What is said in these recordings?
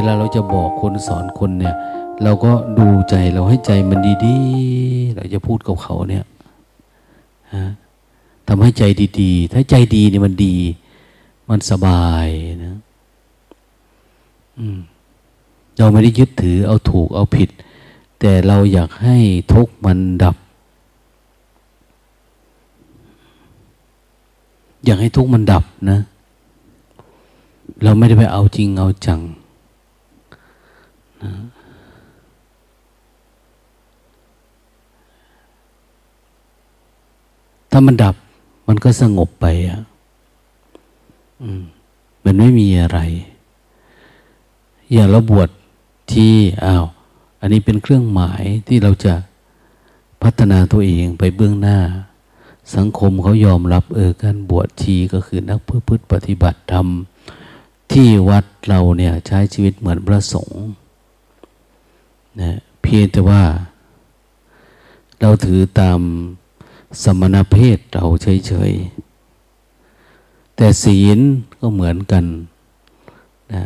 เวลาเราจะบอกคนสอนคนเนี่ย เราก็ดูใจเราให้ใจมันดีๆ เราจะพูดกับเขาเนี่ยฮะทำให้ใจดีๆ ถ้าใจดีเนี่ยมันดี มันสบายนะเราไม่ได้ยึดถือเอาถูกเอาผิด แต่เราอยากให้ทุกมันดับ อยากให้ทุกมันดับนะ เราไม่ได้ไปเอาจริงเอาจัง ถ้ามันดับมันก็สงบไปอะมันไม่มีอะไร อย่างเราบวชที่อ้าวอันนี้เป็นเครื่องหมายที่เราจะพัฒนาตัวเองไปเบื้องหน้า สังคมเขายอมรับ เออการบวชชีก็คือนักพื่อพฤติปฏิบัติธรรมที่วัดเราเนี่ยใช้ชีวิตเหมือนพระสงฆ์นะเพียงแต่ว่า เราถือตาม สมณเพศเราเฉยๆ แต่ศีลก็เหมือนกันนะ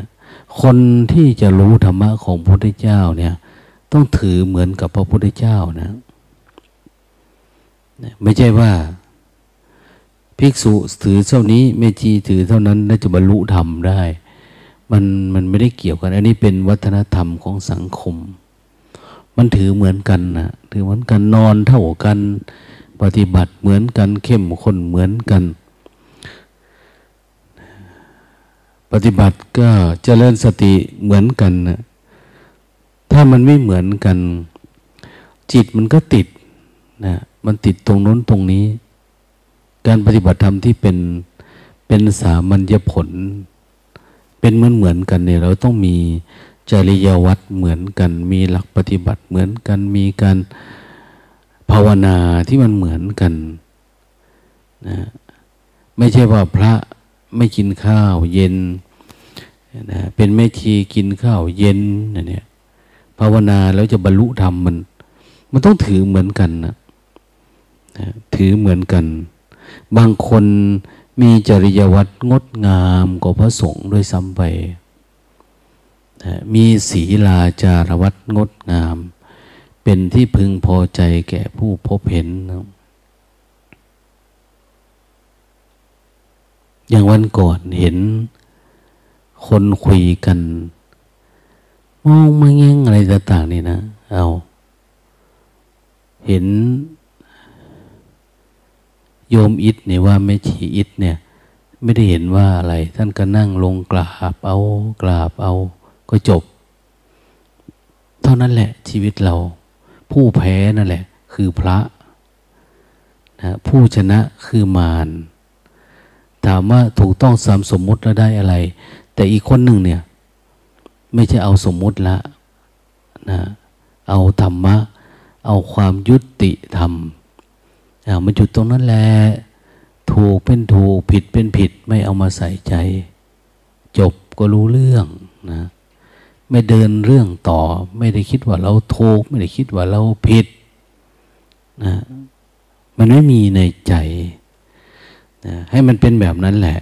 คนที่จะรู้ธรรมะของพระพุทธเจ้าเนี่ย ต้องถือเหมือนกับพระพุทธเจ้านะ ไม่ใช่ว่า ภิกษุถือเท่านี้เมจีถือเท่านั้นน่าจะบรรลุธรรมได้ มันมันไม่ได้เกี่ยวกัน อันนี้เป็นวัฒนธรรมของสังคม มันถือเหมือนกันนะถือเหมือนกันนอนเท่ากัน ปฏิบัติเหมือนกัน เข้มข้นเหมือนกัน ปฏิบัติก็เจริญสติเหมือนกันนะถ้ามันไม่เหมือนกัน จิตมันก็ติดนะมันติดตรงน้นตรงนี้ การปฏิบัติธรรมที่เป็นเป็นสามัญญผล เป็นเหมือนเหมือนกันเนี่ยเราต้องมีจริยวัตรเหมือนกัน มีหลักปฏิบัติเหมือนกันมีการ ภาวนาที่มันเหมือนกันนะไม่ใช่ว่าพระไม่กินข้าวเย็นนะเป็นแม่ชีกินข้าวเย็นนะเนี่ยภาวนาแล้วจะบรรลุธรรมมัน มันต้องถือเหมือนกันนะนะถือเหมือนกัน บางคนมีจริยวัตรงดงามกว่าพระสงฆ์ด้วยซ้ำไปนะมีศีลาจารวัตงดงาม เป็นที่พึงพอใจแก่ผู้พบเห็นนะอย่างวันก่อนเห็นคนคุยกันมองมาเงี้ยงอะไรต่างๆนี่นะ เอา เห็น โยมอิดเนี่ยว่าไม่ชีอิดเนี่ย ไม่ได้เห็นว่าอะไร ท่านก็นั่งลงกราบเอา กราบเอา ก็จบ เท่านั้นแหละชีวิตเรา ผู้แพ้นั่นแหละ คือพระนะผู้ชนะคือมารถามว่าถูกต้องสามสมมุติแล้วได้อะไร แต่อีกคนหนึ่งเนี่ย ไม่ใช่เอาสมมุติละนะเอาธรรมะ เอาความยุติธรรมอามาจุดตรงนั้นแหละถูกเป็นถูกผิดเป็นผิด ไม่เอามาใส่ใจ จบก็รู้เรื่องนะ ไม่เดินเรื่องต่อ ไม่ได้คิดว่าเราถูกไม่ได้คิดว่าเราผิดนะมันไม่มีในใจนะให้มันเป็นแบบนั้นแหละ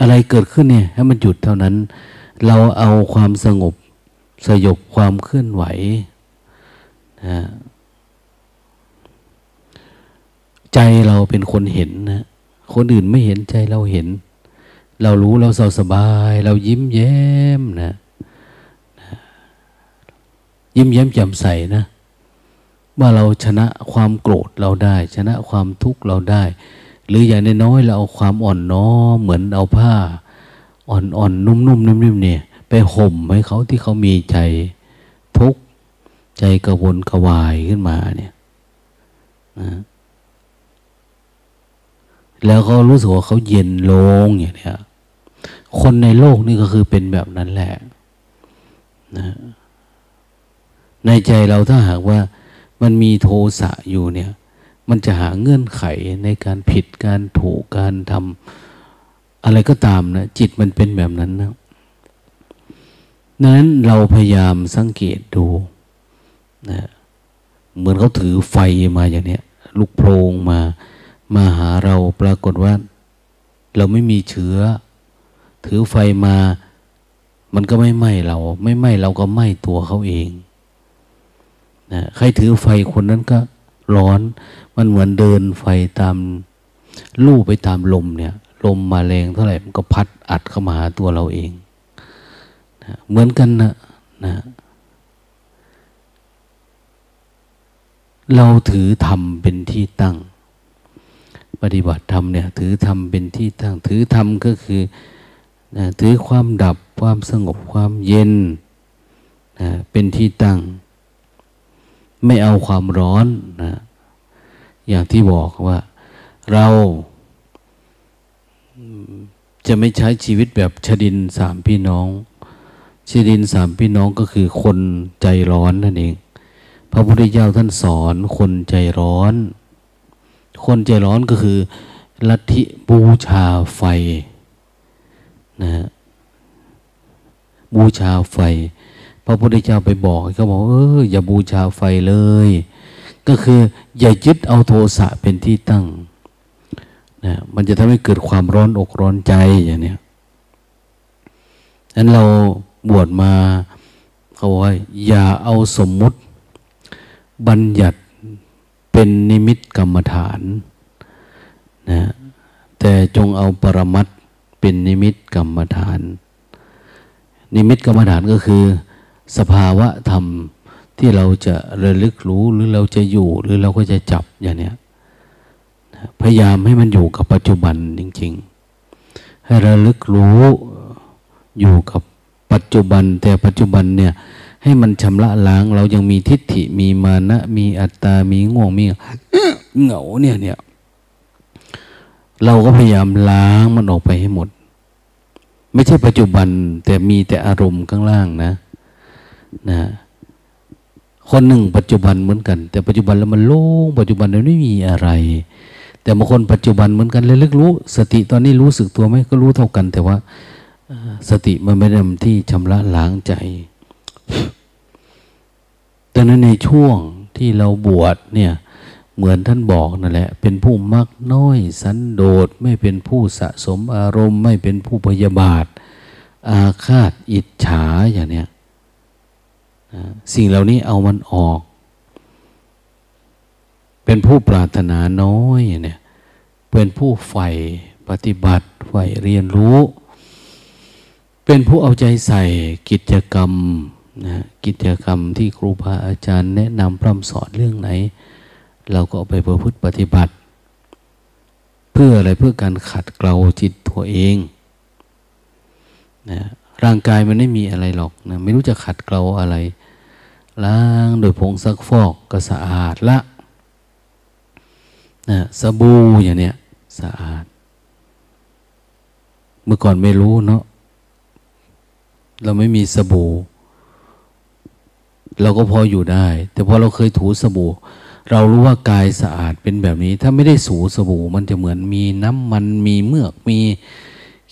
อะไรเกิดขึ้นเนี่ย ให้มันหยุดเท่านั้น เราเอาความสงบสยบความเคลื่อนไหวนะใจเราเป็นคนเห็นนะคนอื่นไม่เห็นใจเราเห็น เรารู้เราสสบาย เรายิ้มแย้มนะยิ้มแย้มแจ่มใสนะ ว่าเราชนะความโกรธเราได้ ชนะความทุกข์เราได้ หรืออย่างน้อยเราเอาความอ่อนน้อมเหมือนเอาผ้า อ่อนๆ นุ่มๆนิ่มๆเนี่ย ไปห่มให้เขาที่เขามีใจทุกข์ใจกระวนกระวายขึ้นมาเนี่ยนะแล้วเขารู้สึกว่าเขาเย็นลงอย่างเนี้ย คนในโลกนี่ก็คือเป็นแบบนั้นแหละนะในใจเราถ้าหากว่ามันมีโทสะอยู่เนี่ย มันจะหาเงื่อนไขในการผิดการถูกการทำอะไรก็ตามนะจิตมันเป็นแบบนั้นนะนั้นเราพยายามสังเกตดูนะเหมือนเขาถือไฟมาอย่างเนี้ยลุกโพลงมา มาหาเราปรากฏว่า เราไม่มีเชื้อ ถือไฟมา มันก็ไม่ไหม้เรา ไม่ไหม้เราก็ไหม้ตัวเขาเองนะใครถือไฟคนนั้นก็ร้อน มันเหมือนเดินไฟตามลู่ไปตามลมเนี่ย ลมมาแรงเท่าไหร่มันก็พัดอัดเข้ามาหาตัวเราเองนะเหมือนกันนะนะ เราถือธรรมเป็นที่ตั้ง ปฏิบัติธรรมเนี่ย ถือธรรมเป็นที่ตั้ง ถือธรรมก็คือ นะถือความดับความสงบความเย็นนะเป็นที่ตั้ง ไม่เอาความร้อนนะอย่างที่บอกว่าเราจะไม่ใช้ชีวิตแบบชดินสามพี่น้อง ชดินสามพี่น้องก็คือคนใจร้อนนั่นเอง พระพุทธเจ้าท่านสอนคนใจร้อน คนใจร้อนก็คือลัทธิบูชาไฟ นะฮะบูชาไฟ พระพุทธเจ้าไปบอกเขาบอกเอออย่าบูชาไฟเลย ก็คืออย่ายึดเอาโทสะเป็นที่ตั้งนะมันจะทำให้เกิดความร้อนอกร้อนใจอย่างนี้นั้นเราบวชมาเขาว่าอย่าเอาสมมุติบัญญัติเป็นนิมิตกรรมฐานนะแต่จงเอาปรมัต เป็นนิมิตกรรมฐาน นิมิตกรรมฐานก็คือ สภาวะธรรมที่เราจะระลึกรู้หรือเราจะอยู่หรือเราก็จะจับอย่างเนี้ยพยายามให้มันอยู่กับปัจจุบันจริง ๆ ให้ระลึกรู้อยู่กับปัจจุบัน แต่ปัจจุบันเนี่ยให้มันชำระล้าง เรายังมีทิฏฐิมีมานะมีอัตตา มีง่วงมีเหงาเนี่ยเนี่ยเราก็พยายามล้างมันออกไปให้หมด ไม่ใช่ปัจจุบัน แต่มีแต่อารมณ์ข้างล่างนะ นะคนหนึ่งปัจจุบันเหมือนกัน แต่ปัจจุบันแล้วมันโล่งปัจจุบันแล้วไม่มีอะไร แต่บางคนปัจจุบันเหมือนกันเลยลึกรู้ สติตอนนี้รู้สึกตัวไหมก็รู้เท่ากัน แต่ว่าสติมันไม่ได้ที่ชำระล้างใจดังนั้นในช่วงที่เราบวชเนี่ย เหมือนท่านบอกนั่นแหละ เป็นผู้มักน้อย สันโดษไม่เป็นผู้สะสมอารมณ์ ไม่เป็นผู้พยาบาท อาฆาตอิจฉาอย่างเนี้ยสิ่งเหล่านี้เอามันออก เป็นผู้ปรารถนาน้อยเนี่ยเป็นผู้ใฝ่ปฏิบัติใฝ่เรียนรู้ เป็นผู้เอาใจใส่กิจกรรมนะกิจกรรมที่ครูบาอาจารย์แนะนำพร่ำสอนเรื่องไหน เราก็เอาไปประพฤติปฏิบัติ เพื่ออะไรเพื่อการขัดเกลาจิตตัวเองนะร่างกายมันไม่มีอะไรหรอกนะไม่รู้จะขัดเกลาอะไรล้างโดยผงซักฟอกก็สะอาดละนะสบู่อย่างเนี้ยสะอาด เมื่อก่อนไม่รู้เนาะเราไม่มีสบู่ เราก็พออยู่ได้ แต่พอเราเคยถูสบู่ เรารู้ว่ากายสะอาดเป็นแบบนี้ ถ้าไม่ได้สูสบู่มันจะเหมือนมีน้ำมันมีเมือกมี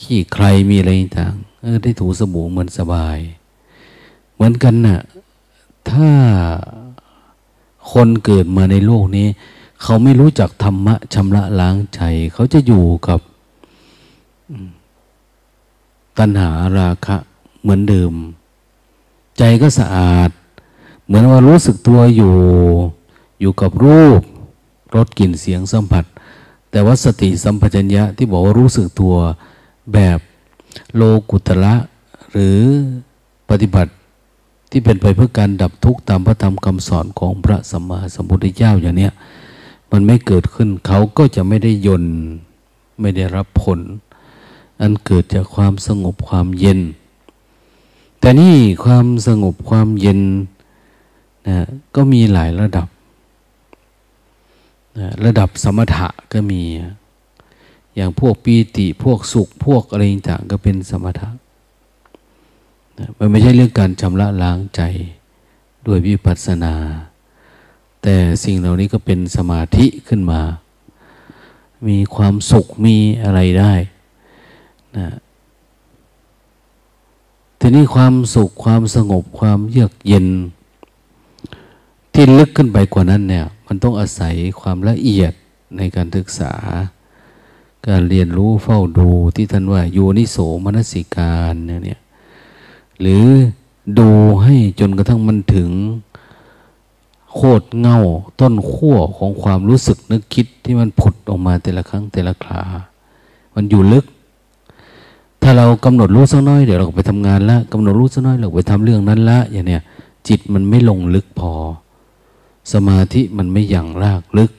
ขี้ใครมีอะไรต่างเออได้ถูสบู่เหมือนสบาย เหมือนกันนะ่ะถ้าคนเกิดมาในโลกนี้ เขาไม่รู้จักธรรมะชำระล้างใจ เขาจะอยู่กับตัณหาราคะเหมือนเดิม ใจก็สะอาด เหมือนว่ารู้สึกตัวอยู่ อยู่กับรูปรสกลิ่นเสียงสัมผัส แต่ว่าสติสัมปชัญญะที่บอกว่ารู้สึกตัวแบบโลกุตระหรือปฏิบัติที่เป็นไปเพื่อการดับทุกข์ตามพระธรรมคำสอนของพระสัมมาสัมพุทธเจ้าอย่างเนี้ยมันไม่เกิดขึ้นเขาก็จะไม่ได้ยนไม่ได้รับผล อันเกิดจากความสงบความเย็น แต่นี่ความสงบความเย็นนะก็มีหลายระดับ นะระดับสมถะก็มี อย่างพวกปีติพวกสุขพวกอะไรต่างก็เป็นสมถะนะมันไม่ใช่เรื่องการชำระล้างใจด้วยวิปัสสนา แต่สิ่งเหล่านี้ก็เป็นสมาธิขึ้นมา มีความสุขมีอะไรได้นะทีนี้ความสุขความสงบความเยือกเย็น ที่ลึกขึ้นไปกว่านั้นเนี่ย มันต้องอาศัยความละเอียดในการศึกษา การเรียนรู้เฝ้าดูที่ท่านว่าโยนิโสมนสิการเนี่ยหรือดูให้จนกระทั่งมันถึงโคตรเงาต้นขั้วของความรู้สึกนึกคิดที่มันผุดออกมาแต่ละครั้งแต่ละครา มันอยู่ลึก ถ้าเรากำหนดรู้สักน้อยเดี๋ยวเราไปทำงานละกำหนดรู้สักน้อยเราไปทำเรื่องนั้นละอย่างเนี้ยจิตมันไม่ลงลึกพอ สมาธิมันไม่ยั่งรากลึก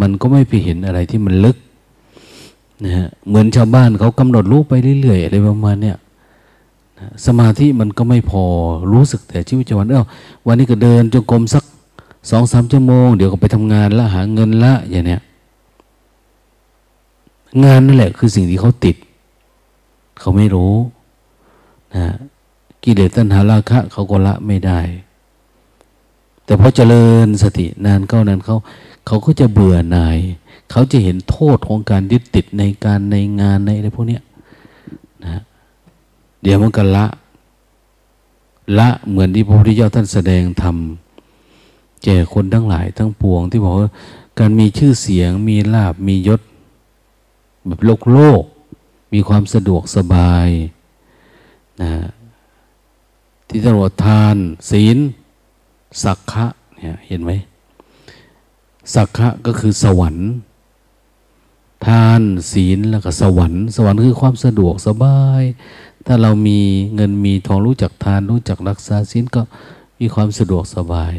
มันก็ไม่ไปเห็นอะไรที่มันลึกนะฮะเหมือนชาวบ้านเขากำหนดรู้ไปเรื่อยๆอะไรประมาณเนี้ยสมาธิมันก็ไม่พอรู้สึกแต่ชีวิตประจำวันเออวันนี้ก็เดินจงกรมสักสองสามชั่วโมง เดี๋ยวก็ไปทำงานละหาเงินละอย่างเนี้ยงานนั่นแหละคือสิ่งที่เขาติด เขาไม่รู้นะกิเลสตัณหาราคะ เขาก็ละไม่ได้ แต่พอเจริญสตินานเข้านานเขาเขาก็จะเบื่อหน่าย เขาจะเห็นโทษของการยึดติดในการในงานในอะไรพวกนี้นะเดี๋ยวมันก็ละ ละเหมือนที่พระพุทธเจ้าท่านแสดงธรรมแก่คนทั้งหลายทั้งปวงที่บอกว่าการมีชื่อเสียงมีลาบมียศ แบบโลกโลก มีความสะดวกสบายนะที่ตรวจทานศีล สักขะเนี่ยเห็นไหมสักขะก็คือสวรรค์ทานศีลแล้วก็สวรรค์ สวรรค์คือความสะดวกสบาย ถ้าเรามีเงินมีทองรู้จักทาน รู้จักรักษาศีลก็มีความสะดวกสบาย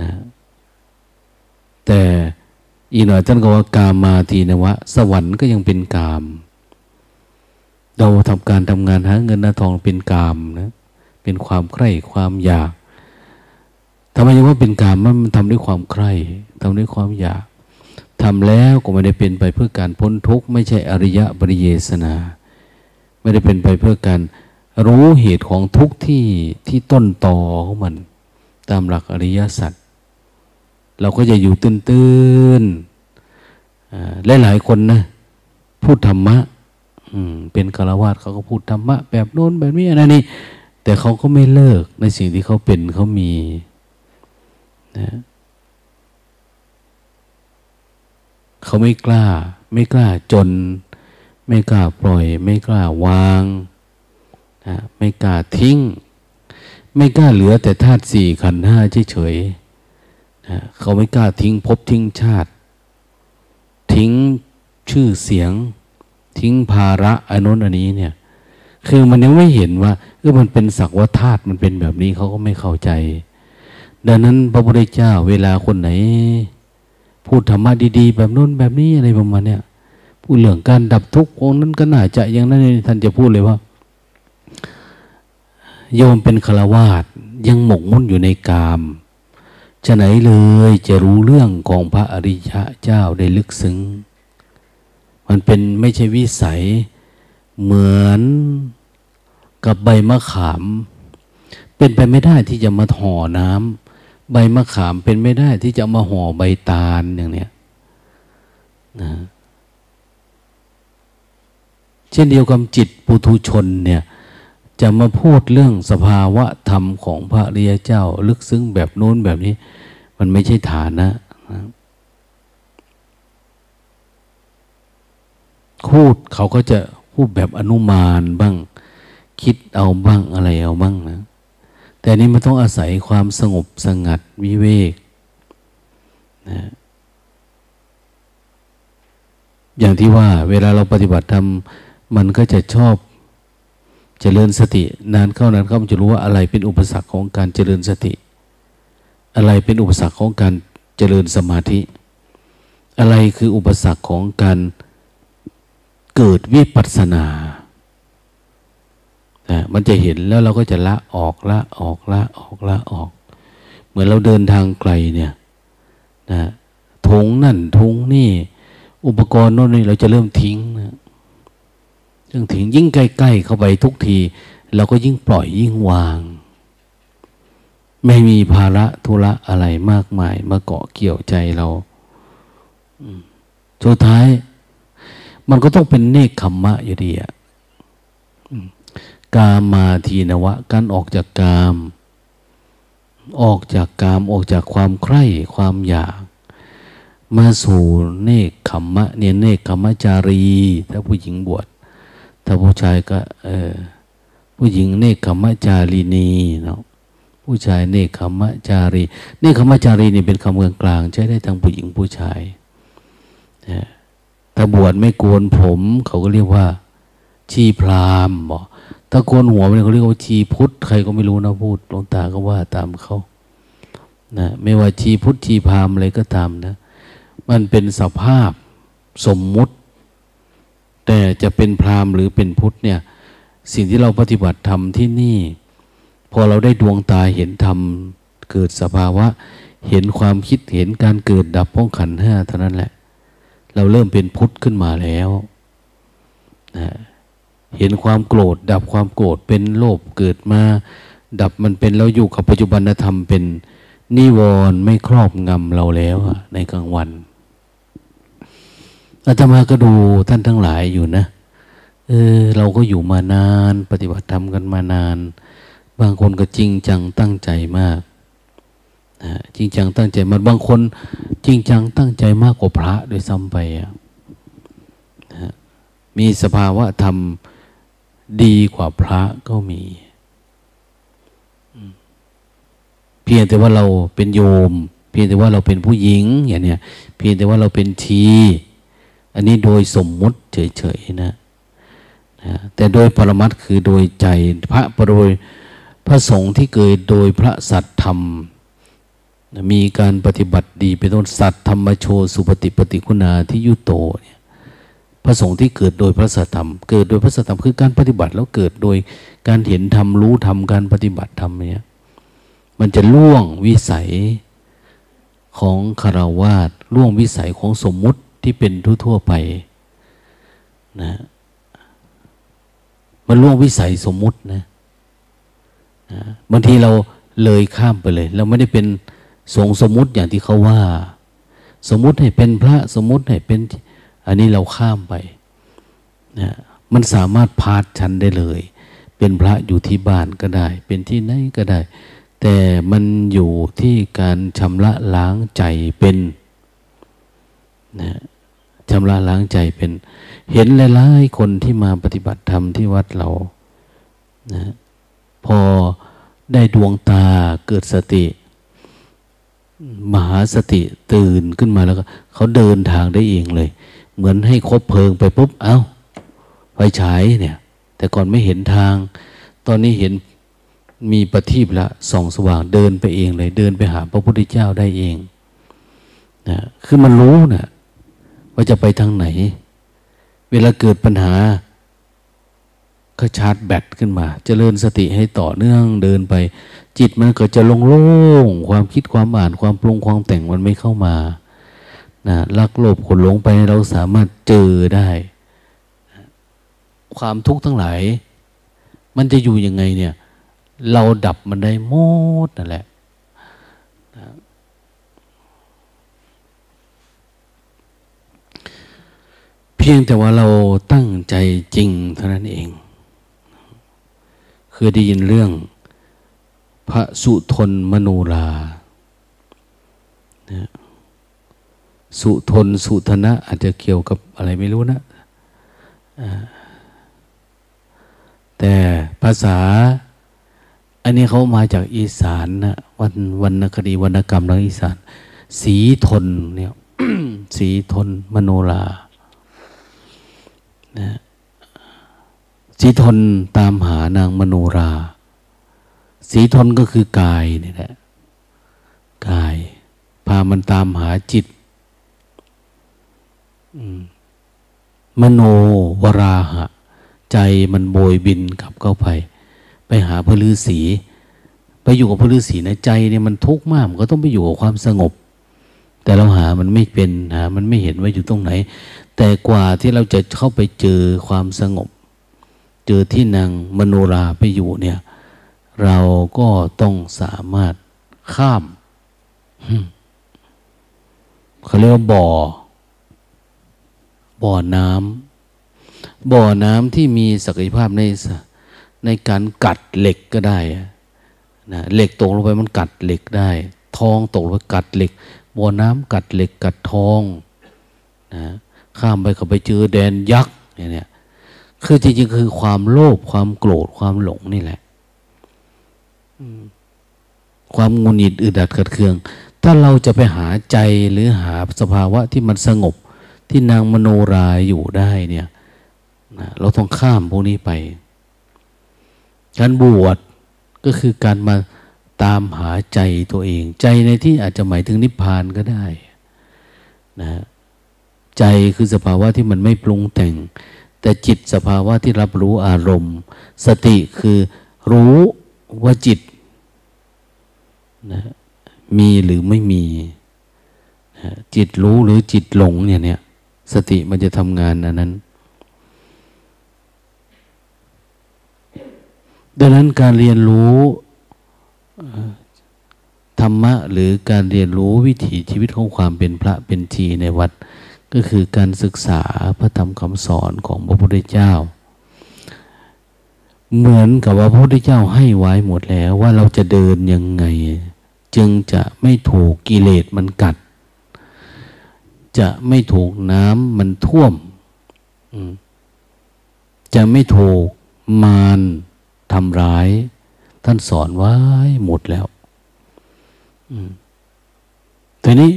นะแต่อีกหน่อยท่านก็ว่ากามมาทีนะวะ สวรรค์ก็ยังเป็นกาม เราทำการทำงานหาเงินหน้าทองเป็นกามนะเป็นความใคร่ความอยาก ทำไมยังว่าเป็นกามมันทำด้วยความใคร่ทำด้วยความอยากทำแล้วก็ไม่ได้เป็นไปเพื่อการพ้นทุกข์ไม่ใช่อริยะบริเยสนา ไม่ได้เป็นไปเพื่อการรู้เหตุของทุกข์ที่ที่ต้นตอของมัน ตามหลักอริยสัจเราก็จะอยู่ตื้นๆและหลายคนนะพูดธรรมะเป็นคารวะเขาก็พูดธรรมะ แบบโน้นแบบนี้อะไรนี่แต่เขาก็ไม่เลิกในสิ่งที่เขาเป็นเขามี นะเขาไม่กล้า ไม่กล้าจน ไม่กล้าปล่อย ไม่กล้าวางนะไม่กล้าทิ้ง ไม่กล้าเหลือแต่ธาตุสี่ขันธ์ห้าเฉยๆนะเขาไม่กล้าทิ้งภพทิ้งชาติ ทิ้งชื่อเสียง ทิ้งภาระอนนอันนี้เนี่ย คือมันยังไม่เห็นว่าเออมันเป็นสักว่าธาตุมันเป็นแบบนี้เขาก็ไม่เข้าใจ ดังนั้นพระพุทธเจ้าเวลาคนไหน พูดธรรมะดีๆ แบบนู้นแบบนี้อะไรประมาณเนี้ยพูดเรื่องการดับทุกข์องนั้นก็น่าจะอย่างนั้นท่านจะพูดเลยว่า โยมเป็นฆราวาสยังหมกมุ่นอยู่ในกามจะไหนเลยจะรู้เรื่องของพระอริยะเจ้าได้ลึกซึ้ง มันเป็นไม่ใช่วิสัย เหมือนกับใบมะขาม เป็นไปไม่ได้ที่จะมาห่อน้ำ ใบมะขามเป็นไม่ได้ที่จะมาห่อใบตาลอย่างเนี้ยนะเช่นเดียวกับจิตปุถุชนเนี่ยจะมาพูดเรื่องสภาวะธรรมของพระริยเจ้า ลึกซึ้งแบบโน้นแบบนี้ มันไม่ใช่ฐานะนะพูดเขาก็จะพูดแบบอนุมานบ้าง คิดเอาบ้างอะไรเอาบ้างนะ แต่นี้มันต้องอาศัยความสงบสงัดวิเวกนะอย่างที่ว่า เวลาเราปฏิบัติธรรมมันก็จะชอบเจริญสติ นานเข้านานเข้ามันจะรู้ว่าอะไรเป็นอุปสรรคของการเจริญสติ อะไรเป็นอุปสรรคของการเจริญสมาธิ อะไรคืออุปสรรคของการเกิดวิปัสสนา นะมันจะเห็นแล้วเราก็จะละออกละออกละออกละออก เหมือนเราเดินทางไกลเนี่ยนะทงนั่นทงนี่ อุปกรณ์โน่นนี่เราจะเริ่มทิ้งนะจึงถึงยิ่งใกล้ๆเข้าไปทุกที เราก็ยิ่งปล่อยยิ่งวาง ไม่มีภาระธุระอะไรมากมาย มาเกาะเกี่ยวใจเราสุดท้าย มันก็ต้องเป็นเนคขมมะอยู่ดีอะ กามาทีนวะ การออกจากกาม ออกจากกามออกจากความใคร่ความอยาก มาสู่เนคขมมะเนี่ยเนคขมมจารี ถ้าผู้หญิงบวช ถ้าผู้ชายก็เออผู้หญิงเนคขมมจารีนีเนาะผู้ชายเนคขมมจารี เนคขมมจารีนี่เป็นคำกลางๆใช้ได้ทั้งผู้หญิงผู้ชายถ้าบวชไม่โกนผม เขาก็เรียกว่า ชีพรามบอก ถ้าโกนหัวมันเขาเรียกว่าชีพุทธใครก็ไม่รู้นะพูดหลวงตาก็ว่าตามเขานะไม่ว่าชีพุทธชีพามอะไรก็ตามนะ มันเป็นสภาพสมมุติ แต่จะเป็นพรามหรือเป็นพุทธเนี่ย สิ่งที่เราปฏิบัติทำที่นี่ พอเราได้ดวงตาเห็นธรรมเกิดสภาวะ เห็นความคิดเห็นการเกิดดับพ้องขันห้าเท่านั้นแหละ เราเริ่มเป็นพุทธขึ้นมาแล้วนะ เห็นความโกรธ ดับความโกรธเป็นโลภเกิดมา ดับมันเป็นเราอยู่กับปัจจุบันธรรมเป็นนิวรณ์ไม่ครอบงำเราแล้วในกลางวันอาตมาก็ดูท่านทั้งหลายอยู่นะเออเราก็อยู่มานาน ปฏิบัติธรรมกันมานาน บางคนก็จริงจังตั้งใจมากนะจริงจังตั้งใจมันบางคนจริงจังตั้งใจมากกว่าพระโดยซ้ำไปนะมีสภาวะธรรม ดีกว่าพระก็มี เพียงแต่ว่าเราเป็นโยม เพียงแต่ว่าเราเป็นผู้หญิงอย่างเนี้ยเพียงแต่ว่าเราเป็นชีอันนี้โดยสมมุติเฉยๆนะนะแต่โดยปรมัตคือโดยใจพระโดยพระสงฆ์ที่เกิดโดยพระสัตธรรม มีการปฏิบัติดีเป็นต้นสัตธรรมโชสุปฏิปฏิคุณาที่ยุโตเนี่ย พระสงฆ์ที่เกิดโดยพระสัธรรม เกิดโดยพระสัธรรมคือการปฏิบัติแล้วเกิดโดยการเห็นธรรมรู้ธรรมการปฏิบัติธรรมเนี่ยมันจะล่วงวิสัยของคารวาสล่วงวิสัยของสมมุติที่เป็นทั่วๆไปนะมันล่วงวิสัยสมมุตินะบางทีเราเลยข้ามไปเลย เราไม่ได้เป็นสงสมมุติอย่างที่เขาว่า สมมุติให้เป็นพระสมมุติให้เป็น อันนี้เราข้ามไปนะมันสามารถพาดชันได้เลย เป็นพระอยู่ที่บ้านก็ได้ เป็นที่ไหนก็ได้ แต่มันอยู่ที่การชำระล้างใจเป็นนะชำระล้างใจเป็น เห็นหลายๆคนที่มาปฏิบัติธรรมที่วัดเรานะพอได้ดวงตาเกิดสติ มหาสติตื่นขึ้นมาแล้วก็เขาเดินทางได้เองเลย เหมือนให้คบเพลิงไปปุ๊บเอา้าไฟฉายเนี่ย แต่ก่อนไม่เห็นทาง ตอนนี้เห็นมีประทีปละส่องสว่างเดินไปเองเลย เดินไปหาพระพุทธเจ้าได้เองนะคือมันรู้นะว่าจะไปทางไหน เวลาเกิดปัญหาก็ชาร์จแบตขึ้นมาจเจริญสติให้ต่อเนื่องเดินไป จิตมันก็จะลงโล่งความคิดความอ่านความปรุงความแต่งมันไม่เข้ามา นะลักโลภขนหลงไปเราสามารถเจอได้ ความทุกข์ทั้งหลาย มันจะอยู่ยังไงเนี่ย เราดับมันได้หมดนั่นแหละเพียงแต่ว่าเราตั้งใจจริงเท่านั้นเองคือได้ยินเรื่อง พระสุทนมโนรานะ สุทนสุธนะ อาจจะเกี่ยวกับอะไรไม่รู้นะ แต่ภาษา อันนี้เขามาจากอีสานนะวันวันนคดีวรรณกรรมทางอีสาน สีทนเนี่ยสีทนมโนรานะสีทนตามหานางมโนรา สีทนก็คือกายนี่แหละกาย พามันตามหาจิต มโนวราหะ ใจมันโบยบินกลับเข้าไป ไปหาพระฤาษีไปอยู่กับพระฤาษีนะใจเนี่ยมันทุกข์มากมันก็ต้องไปอยู่กับความสงบ แต่เราหามันไม่เป็นหามันไม่เห็นว่าอยู่ตรงไหน แต่กว่าที่เราจะเข้าไปเจอความสงบ เจอที่นางมโนราไปอยู่เนี่ย เราก็ต้องสามารถข้ามเขาเรียกว่าบ่อ บ่อน้ำบ่อน้ำที่มีศักยภาพในในการกัดเหล็กก็ได้นะเหล็กตกลงไปมันกัดเหล็กได้ ทองตกลงไปกัดเหล็ก บ่อน้ำกัดเหล็กกัดทองนะข้ามไปก็ไปเจอแดนยักษ์เนี่ยคือจริงๆคือความโลภความโกรธความหลงนี่แหละความงุนหิดอึดอัดขัดเคือง ถ้าเราจะไปหาใจหรือหาสภาวะที่มันสงบ ที่นางมโนรายอยู่ได้เนี่ยนะเราต้องข้ามพวกนี้ไป การบวชก็คือการมาตามหาใจตัวเอง ใจในที่อาจจะหมายถึงนิพพานก็ได้นะใจคือสภาวะที่มันไม่ปรุงแต่ง แต่จิตสภาวะที่รับรู้อารมณ์ สติคือรู้ว่าจิตนะมีหรือไม่มีนะจิตรู้หรือจิตหลงเนี่ยเนี่ย สติมันจะทำงานอันนั้น ดังนั้นการเรียนรู้ธรรมะหรือการเรียนรู้วิถีชีวิตของความเป็นพระเป็นทีในวัด ก็คือการศึกษาพระธรรมคำสอนของพระพุทธเจ้า เหมือนกับว่าพระพุทธเจ้าให้ไว้หมดแล้วว่าเราจะเดินยังไง จึงจะไม่ถูกกิเลสมันกัด จะไม่ถูกน้ำมันท่วม จะไม่ถูกมารทำร้าย ท่านสอนไว้หมดแล้วทีนี้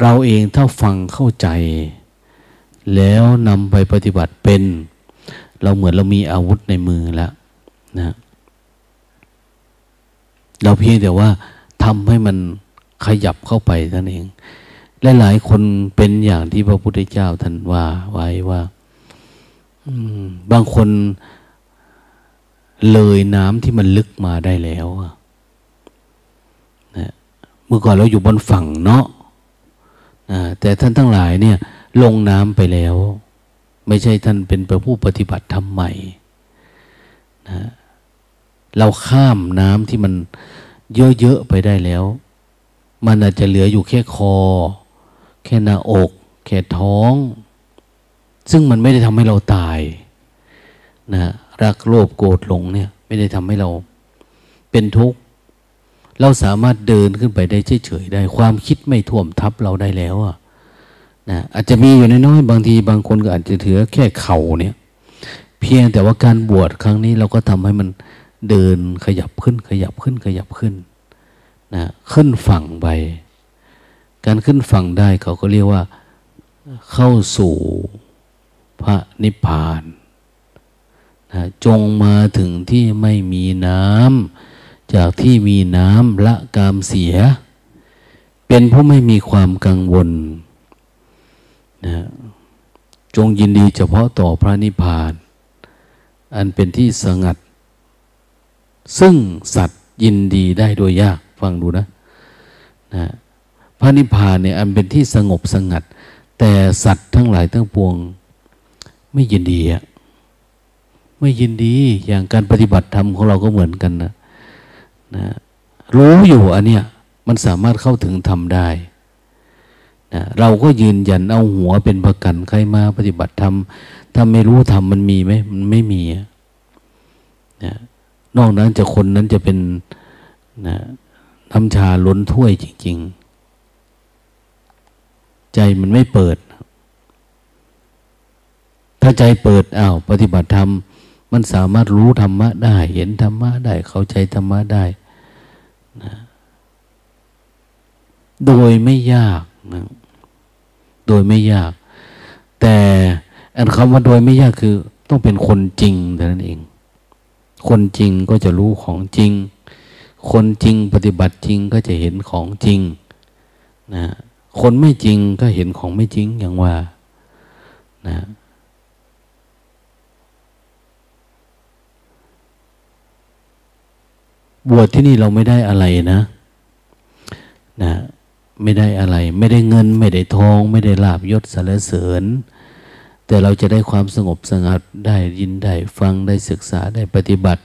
เราเองถ้าฟังเข้าใจ แล้วนำไปปฏิบัติเป็น เราเหมือนเรามีอาวุธในมือแล้วนะเราเพียงแต่ว่าทำให้มันขยับเข้าไปนั่นเอง หลายคนเป็นอย่างที่พระพุทธเจ้าท่านว่าไว้ว่าบางคนเลยน้ำที่มันลึกมาได้แล้วนะเมื่อก่อนเราอยู่บนฝั่งเนาะแต่ท่านทั้งหลายเนี่ย ลงน้ำไปแล้ว ไม่ใช่ท่านเป็นผู้ปฏิบัติทำใหม่นะเราข้ามน้ำที่มันเยอะๆไปได้แล้ว มันอาจจะเหลืออยู่แค่คอ แค่หน้าอก แค่ท้อง ซึ่งมันไม่ได้ทำให้เราตายนะรักโลภโกรธหลงเนี่ย ไม่ได้ทำให้เราเป็นทุกข์เราสามารถเดินขึ้นไปได้เฉยๆได้ ความคิดไม่ท่วมทับเราได้แล้วอะนะอาจจะมีอยู่น้อยๆบางทีบางคนก็อาจจะถือแค่เข่าเนี่ย เพียงแต่ว่าการบวชครั้งนี้เราก็ทำให้มันเดินขยับขึ้นขยับขึ้นขยับขึ้นนะขึ้นฝั่งไป การขึ้นฝั่งได้เขาก็เรียกว่า เข้าสู่พระนิพพานนะจงมาถึงที่ไม่มีน้ำจากที่มีน้ำละกามเสีย เป็นผู้ไม่มีความกังวลนะจงยินดีเฉพาะต่อพระนิพพาน อันเป็นที่สงัด ซึ่งสัตว์ยินดีได้โดยยาก ฟังดูนะนะ พระนิพพานเนี่ยอันเป็นที่สงบสงัด แต่สัตว์ทั้งหลายทั้งปวง ไม่ยินดีอะไม่ยินดีอย่างการปฏิบัติธรรมของเราก็เหมือนกันนะนะรู้อยู่อันเนี้ยมันสามารถเข้าถึงธรรมได้นะเราก็ยืนยันเอาหัวเป็นประกันใครมาปฏิบัติธรรมถ้าไม่รู้ธรรมมันมีไหมมันไม่มีนะนอกนั้นจะคนนั้นจะเป็นนะน้ำชาล้นถ้วยจริง ๆ ใจมันไม่เปิด ถ้าใจเปิดอ้าวปฏิบัติธรรม มันสามารถรู้ธรรมะได้ เห็นธรรมะได้ เข้าใจธรรมะได้นะโดยไม่ยากนะโดยไม่ยาก แต่อันคำว่าโดยไม่ยากคือ ต้องเป็นคนจริงแต่านั้นเอง คนจริงก็จะรู้ของจริง คนจริงปฏิบัติจริงก็จะเห็นของจริงนะ คนไม่จริงก็เห็นของไม่จริงอย่างว่านะบวชที่นี่เราไม่ได้อะไรนะนะไม่ได้อะไร ไม่ได้เงิน ไม่ได้ทอง ไม่ได้ลาบยศสารเสริญ แต่เราจะได้ความสงบสงัดได้ยินได้ฟังได้ศึกษาได้ปฏิบัติ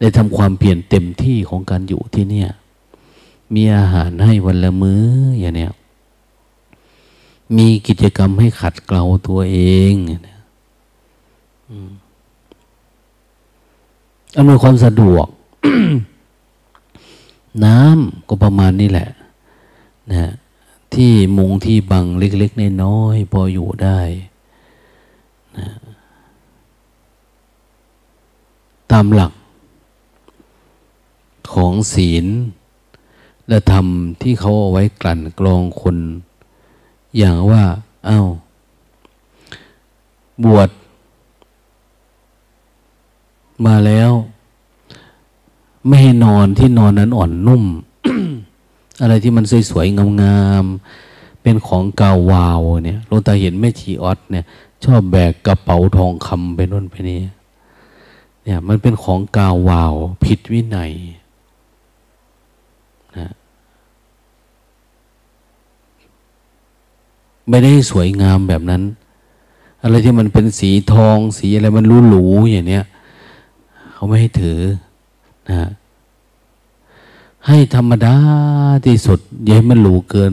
ได้ทำความเปลี่ยนเต็มที่ของการอยู่ที่เนี่ย มีอาหารให้วันละมื้ออย่างเนี้ย มีกิจกรรมให้ขัดเกลาตัวเองอำนวยความสะดวก น้ำก็ประมาณนี้แหละ นะที่มุงที่บังเล็กๆน้อยๆพออยู่ได้นะตามหลักของศีล และธรรมที่เขาเอาไว้กลั่นกรองคน อย่างว่า เอา้า บวชมาแล้ว ไม่ให้นอนที่นอนนั้นอ่อนนุ่ม อะไรที่มันสวยๆงามๆเป็นของกาวาวเนี่ยลงตาเห็นแม่ชีออสเนี่ย ชอบแบกกระเป๋าทองคำไปนู่นไปนี่เนี่ย มันเป็นของกาวาว ผิดวินัยนะ ไม่ได้สวยงามแบบนั้น อะไรที่มันเป็นสีทอง สีอะไรมันรูหรูอย่างเนี้ยเขาไม่ให้ถือนะให้ธรรมดาที่สุดอย่าให้มันหรูเกิน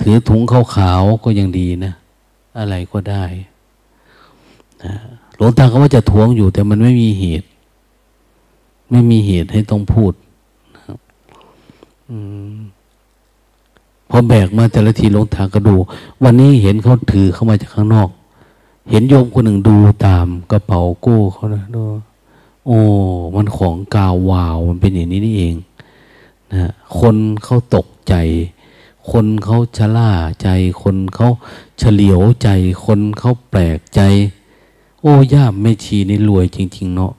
ถือถุงขาวๆก็ยังดีนะ อะไรก็ได้นะหลวงตาเขาว่าจะทวงอยู่ แต่มันไม่มีเหตุ ไม่มีเหตุให้ต้องพูดนะ พอแบกมาแต่ละทีลงตางก็ดู วันนี้เห็นเขาถือเข้ามาจากข้างนอก เห็นโยมคนหนึ่งดูตามกระเป๋าโก้เขานะดูโอ้มันของกาววาวมันเป็นอย่างนี้นี่เองนะคนเขาตกใจ คนเขาชะล่าใจ คนเขาเฉลียวใจ คนเขาแปลกใจ โอ้ย่ามไม่ชีนี่รวยจริง ๆ เนาะ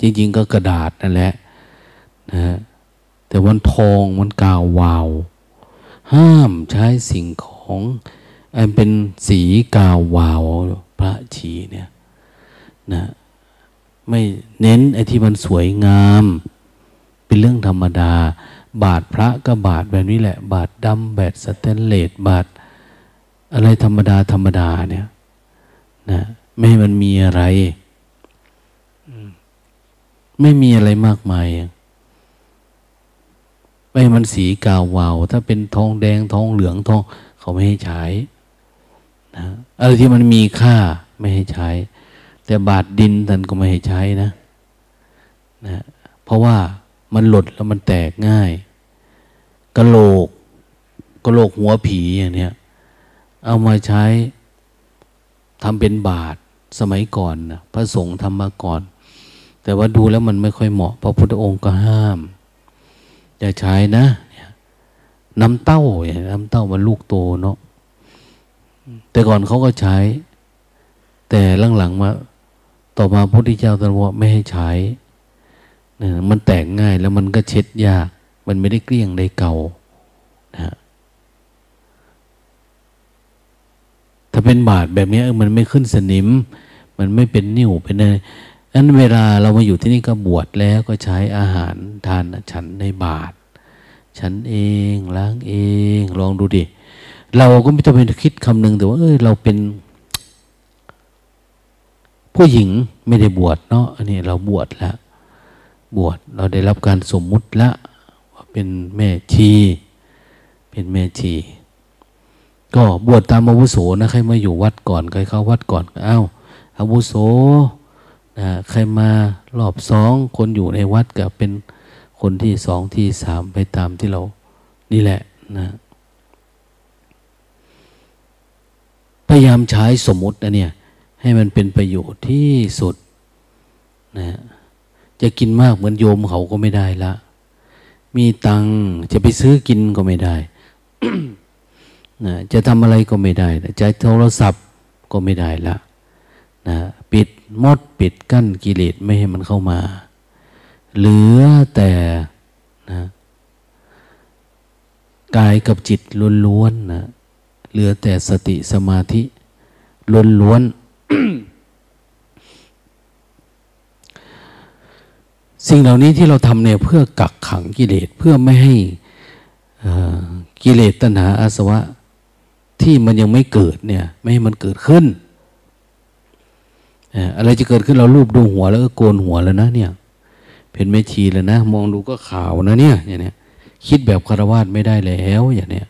จริง ๆ ก็กระดาษนั่นแหละนะแต่วันทองมันกาววาว ห้ามใช้สิ่งของอันเป็นสีกาววาวพระชีเนี่ยนะไม่เน้นไอ้ที่มันสวยงาม เป็นเรื่องธรรมดา บาทพระก็บาทแบบนี้แหละ บาทดำแบบสแตนเลสบาทอะไรธรรมดาธรรมดาเนี่ยนะไม่ให้มันมีอะไร ไม่มีอะไรมากมาย ไม่มันสีกาววาว ถ้าเป็นทองแดงทองเหลืองทอง เขาไม่ให้ใช้นะอะไรที่มันมีค่าไม่ให้ใช้ แต่บาดดินท่านก็ไม่ให้ใช้นะนะ เพราะว่ามันหลดแล้วมันแตกง่ายกระโหลกกระโหลกหัวผีอย่างเนี้ยเอามาใช้ทำเป็นบาทสมัยก่อนนะพระสงฆ์ทำมาก่อน แต่ว่าดูแล้วมันไม่ค่อยเหมาะพระพุทธองค์ก็ห้าม อย่าใช้นะน้ำเต้าอย่างน้ำเต้ามันลูกโตเนาะแต่ก่อนเขาก็ใช้ แต่หลังๆมา ต่อมาพระพุทธเจ้าตรัสว่าไม่ให้ใช้นะมันแตกง่ายแล้วมันก็เช็ดยาก มันไม่ได้เกลี้ยงได้เก่านะถ้าเป็นบาดแบบนี้มันไม่ขึ้นสนิม มันไม่เป็นนิ่วเป็นอะไร นั้นเวลาเรามาอยู่ที่นี่ก็บวชแล้วก็ใช้อาหารทานฉันในบาทฉันเองล้างเอง ลองดูดิ เราก็ไม่ต้องไปคิดคำหนึ่งแต่ว่าเออเราเป็น ผู้หญิงไม่ได้บวชเนาะอันนี้เราบวชแล้วบวชเราได้รับการสมมุติแล้วว่าเป็นแม่ชี เป็นแม่ชีก็บวชตามอาวุโสนะใครมาอยู่วัดก่อนใครเข้าวัดก่อนอ้าวอาวุโส ใครมารอบสองคนอยู่ในวัดก็เป็นคนที่สองที่สามไปตามที่เรา นี่แหละนะพยายามใช้สมมตินะเนี่ย ให้มันเป็นประโยชน์ที่สุดนะจะกินมากเหมือนโยมเขาก็ไม่ได้ละ มีตังจะไปซื้อกินก็ไม่ได้นะจะทำอะไรก็ไม่ได้จะโทรศัพท์ก็ไม่ได้ละนะปิด มดปิดกั้นกิเลสไม่ให้มันเข้ามา เหลือแต่นะกายกับจิตล้วนๆนะเหลือแต่สติสมาธิล้วนๆสิ่งเหล่านี้ที่เราทำเนี่ยเพื่อกักขังกิเลสเพื่อไม่ให้กิเลสตัณหาอาสวะที่มันยังไม่เกิดเนี่ย ไม่ให้มันเกิดขึ้น อะไรจะเกิดขึ้นเรารูปดูหัวแล้วก็โกนหัวแล้วนะเนี่ย เป็นไม่ชีแล้วนะ มองดูก็ขาวนะเนี่ยอย่างเนี้ยคิดแบบคารวาสไม่ได้แล้วอย่างเนี้ย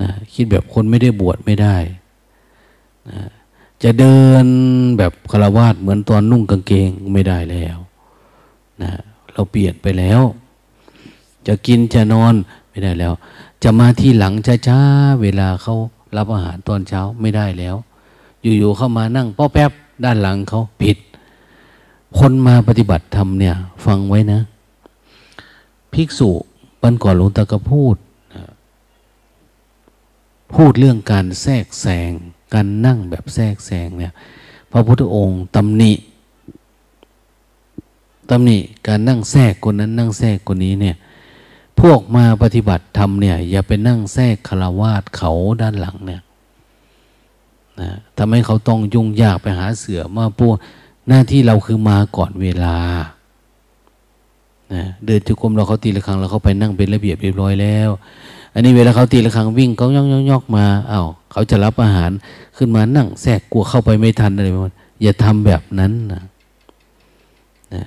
นะคิดแบบคนไม่ได้บวชไม่ได้นะจะเดินแบบคารวาสเหมือนตอนนุ่งกางเกงไม่ได้แล้วนะเราเปลี่ยนไปแล้ว จะกินจะนอนไม่ได้แล้ว จะมาที่หลังช้าๆเวลาเขารับอาหารตอนเช้าไม่ได้แล้ว อยู่ๆเข้ามานั่งป้อแป๊บ ด้านหลังเขาผิด คนมาปฏิบัติธรรมเนี่ย ฟังไว้นะ ภิกษุวันก่อนหลวงตาก็พูด พูดเรื่องการแทรกแซงการนั่งแบบแทรกแซงเนี่ย พระพุทธองค์ตำหนิตำหนิการนั่งแทรกคนนั้นนั่งแทรกคนนี้เนี่ย พวกมาปฏิบัติธรรมเนี่ย อย่าไปนั่งแทรกคารวาสเขาด้านหลังเนี่ย นะทำให้เขาต้องยุ่งยากไปหาเสือมาปูหน้าที่เราคือมาก่อนเวลานะเดินจุกรมเราเขาตีละครั้งเราเขาไปนั่งเป็นระเบียบเรียบร้อยแล้ว อันนี้เวลาเขาตีละครั้งวิ่งเขาย่องย่องยอกมาเอา้าเขาจะรับอาหารขึ้นมานั่งแทรกกลัวเข้าไปไม่ทันอะไรประมาณอย่าทำแบบนั้นนะนะ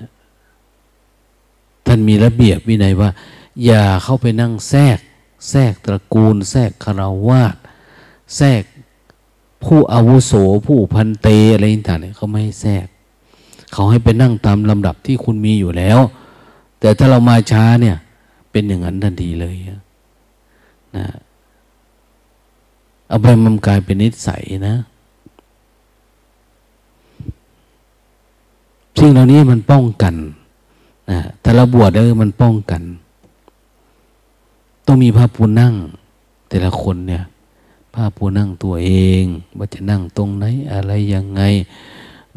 ท่านมีระเบียบวินัยว่า อย่าเข้าไปนั่งแทรก แทรกตระกูล แทรกคารวาสแทรก ผู้อาวุโสผู้พันเตอะไรต่างๆเนี่ยเขาไม่ให้แทรกเขาให้ไปนั่งตามลำดับที่คุณมีอยู่แล้ว แต่ถ้าเรามาช้าเนี่ย เป็นอย่างนั้นทันทีเลยนะเอาไปมันกลายเป็นนิสัยนะสิ่งเหล่านี้มันป้องกันนะแต่เราบวชเออมันป้องกัน ต้องมีพระปูนั่ง แต่ละคนเนี่ย พระปูนั่งตัวเอง ว่าจะนั่งตรงไหนอะไรยังไง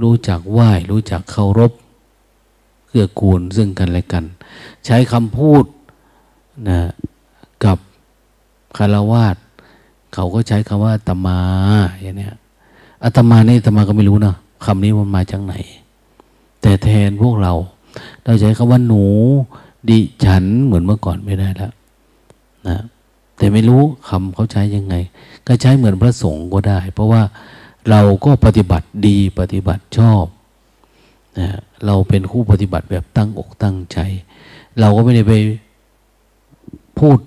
รู้จักไหว้รู้จักเคารพเกื้อกูลซึ่งกันและกัน ใช้คำพูดนะกับคารวาสเขาก็ใช้คำว่าตมาอย่างนี้อาตมานี่อาตมาก็ไม่รู้นะคำนี้มันมาจากไหน แต่แทนพวกเรา เราใช้คำว่าหนูดิฉันเหมือนเมื่อก่อนไม่ได้แล้วนะ แต่ไม่รู้คำเขาใช้ยังไง ก็ใช้เหมือนพระสงฆ์ก็ได้ เพราะว่าเราก็ปฏิบัติดีปฏิบัติชอบนะเราเป็นคู่ปฏิบัติแบบตั้งอกตั้งใจ เราก็ไม่ได้ไปพูด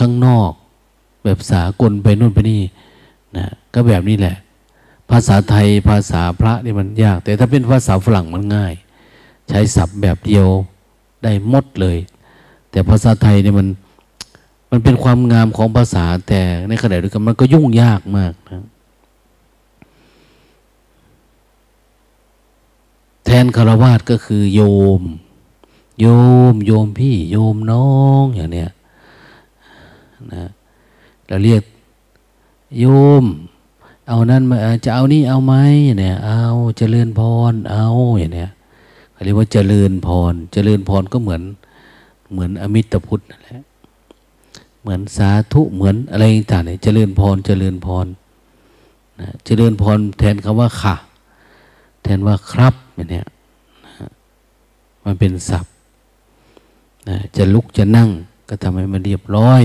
ข้างนอก แบบสากลไปนู่นไปนี่นะก็แบบนี้แหละ ภาษาไทยภาษาพระนี่มันยาก แต่ถ้าเป็นภาษาฝรั่งมันง่าย ใช้ศัพท์แบบเดียวได้หมดเลย แต่ภาษาไทยเนี่ยมัน มันเป็นความงามของภาษาแต่ในขณะเดียวกันมันก็ยุ่งยากมากนะแทนคารวาสก็คือโยม โยม โยมพี่ โยมน้องอย่างเนี้ยนะเราเรียกโยม เอานั้นมาจะเอานี่เอาไหมเนี่ย เอาเจริญพร เอาอย่างเนี้ยเรียกว่าเจริญพร เจริญพรก็เหมือนเหมือนอมิตรพุทธนั่นแหละ เหมือนสาธุเหมือนอะไรต่างๆเนี่ยเจริญพรเจริญพรนะเจริญพรแทนคำว่าค่ะ แทนว่าครับเนี่ยนะมันเป็นศัพท์นะจะลุกจะนั่งก็ทำให้มันเรียบร้อย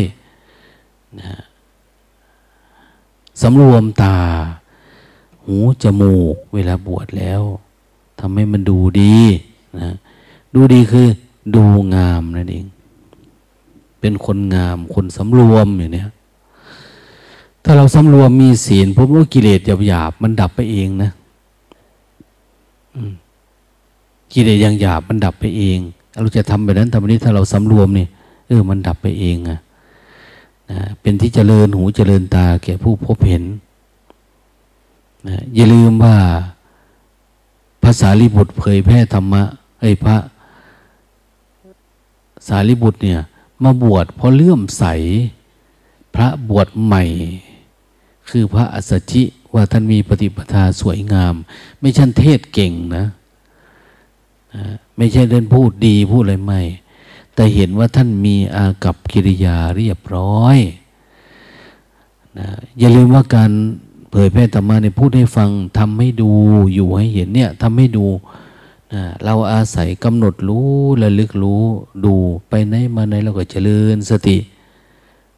นะสำรวมตา หูจมูก เวลาบวชแล้วทำให้มันดูดีนะดูดีคือดูงามนั่นเอง เป็นคนงาม คนสำรวมอย่างนี้ถ้าเราสำรวมมีศีลพบว่ากิเลสหยาบๆมันดับไปเองนะกิเลสยังหยาบมันดับไปเองเราจะทำแบบนั้นทำแบบนี้ถ้าเราสำรวมนี่เออมันดับไปเองอะนะเป็นที่เจริญหูเจริญตาแก่ผู้พบเห็นนะอย่าลืมว่าภาษาลิบุตรเผยแพร่ธรรมะไอ้พระสารีบุตรเนี่ย มาบวชเพราะเลื่อมใส พระบวชใหม่ คือพระอัสสชิว่าท่านมีปฏิปทาสวยงาม ไม่ใช่เทศเก่งนะไม่ใช่เดินพูดดีพูดอะไรไม่ แต่เห็นว่าท่านมีอากับกิริยาเรียบร้อยนะอย่าลืมว่าการเผยแพร่ธรรมะเนี่ยพูดให้ฟังทำให้ดูอยู่ให้เห็นเนี่ยทำให้ดู เราอาศัยกำหนดรู้ระลึกรู้ดูไปไหนมาไหนเราก็เจริญสติ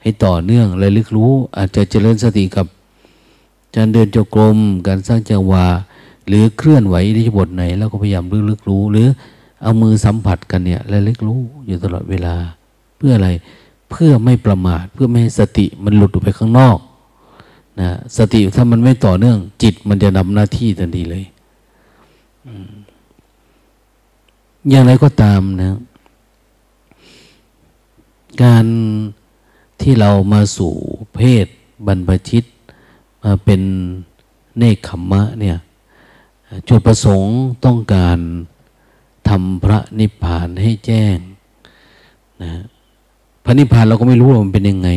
ให้ต่อเนื่องระลึกรู้ อาจจะเจริญสติกับการเดินจงกรมการสร้างจังหวะหรือเคลื่อนไหวที่บทไหนเราก็พยายามระลึกรู้ หรือเอามือสัมผัสกันเนี่ยระลึกรู้อยู่ตลอดเวลา เพื่ออะไรเพื่อไม่ประมาทเพื่อไม่ให้สติมันหลุดออกไปข้างนอกนะสติถ้ามันไม่ต่อเนื่อง จิตมันจะนำหน้าที่ทันทีเลย อ อย่างไรก็ตามนะ การที่เรามาสู่เพศบรรพชิต มาเป็นเนคขมมะเนี่ยจุดประสงค์ต้องการทำพระนิพพานให้แจ้งนะพระนิพพานเราก็ไม่รู้ว่ามันเป็นยังไง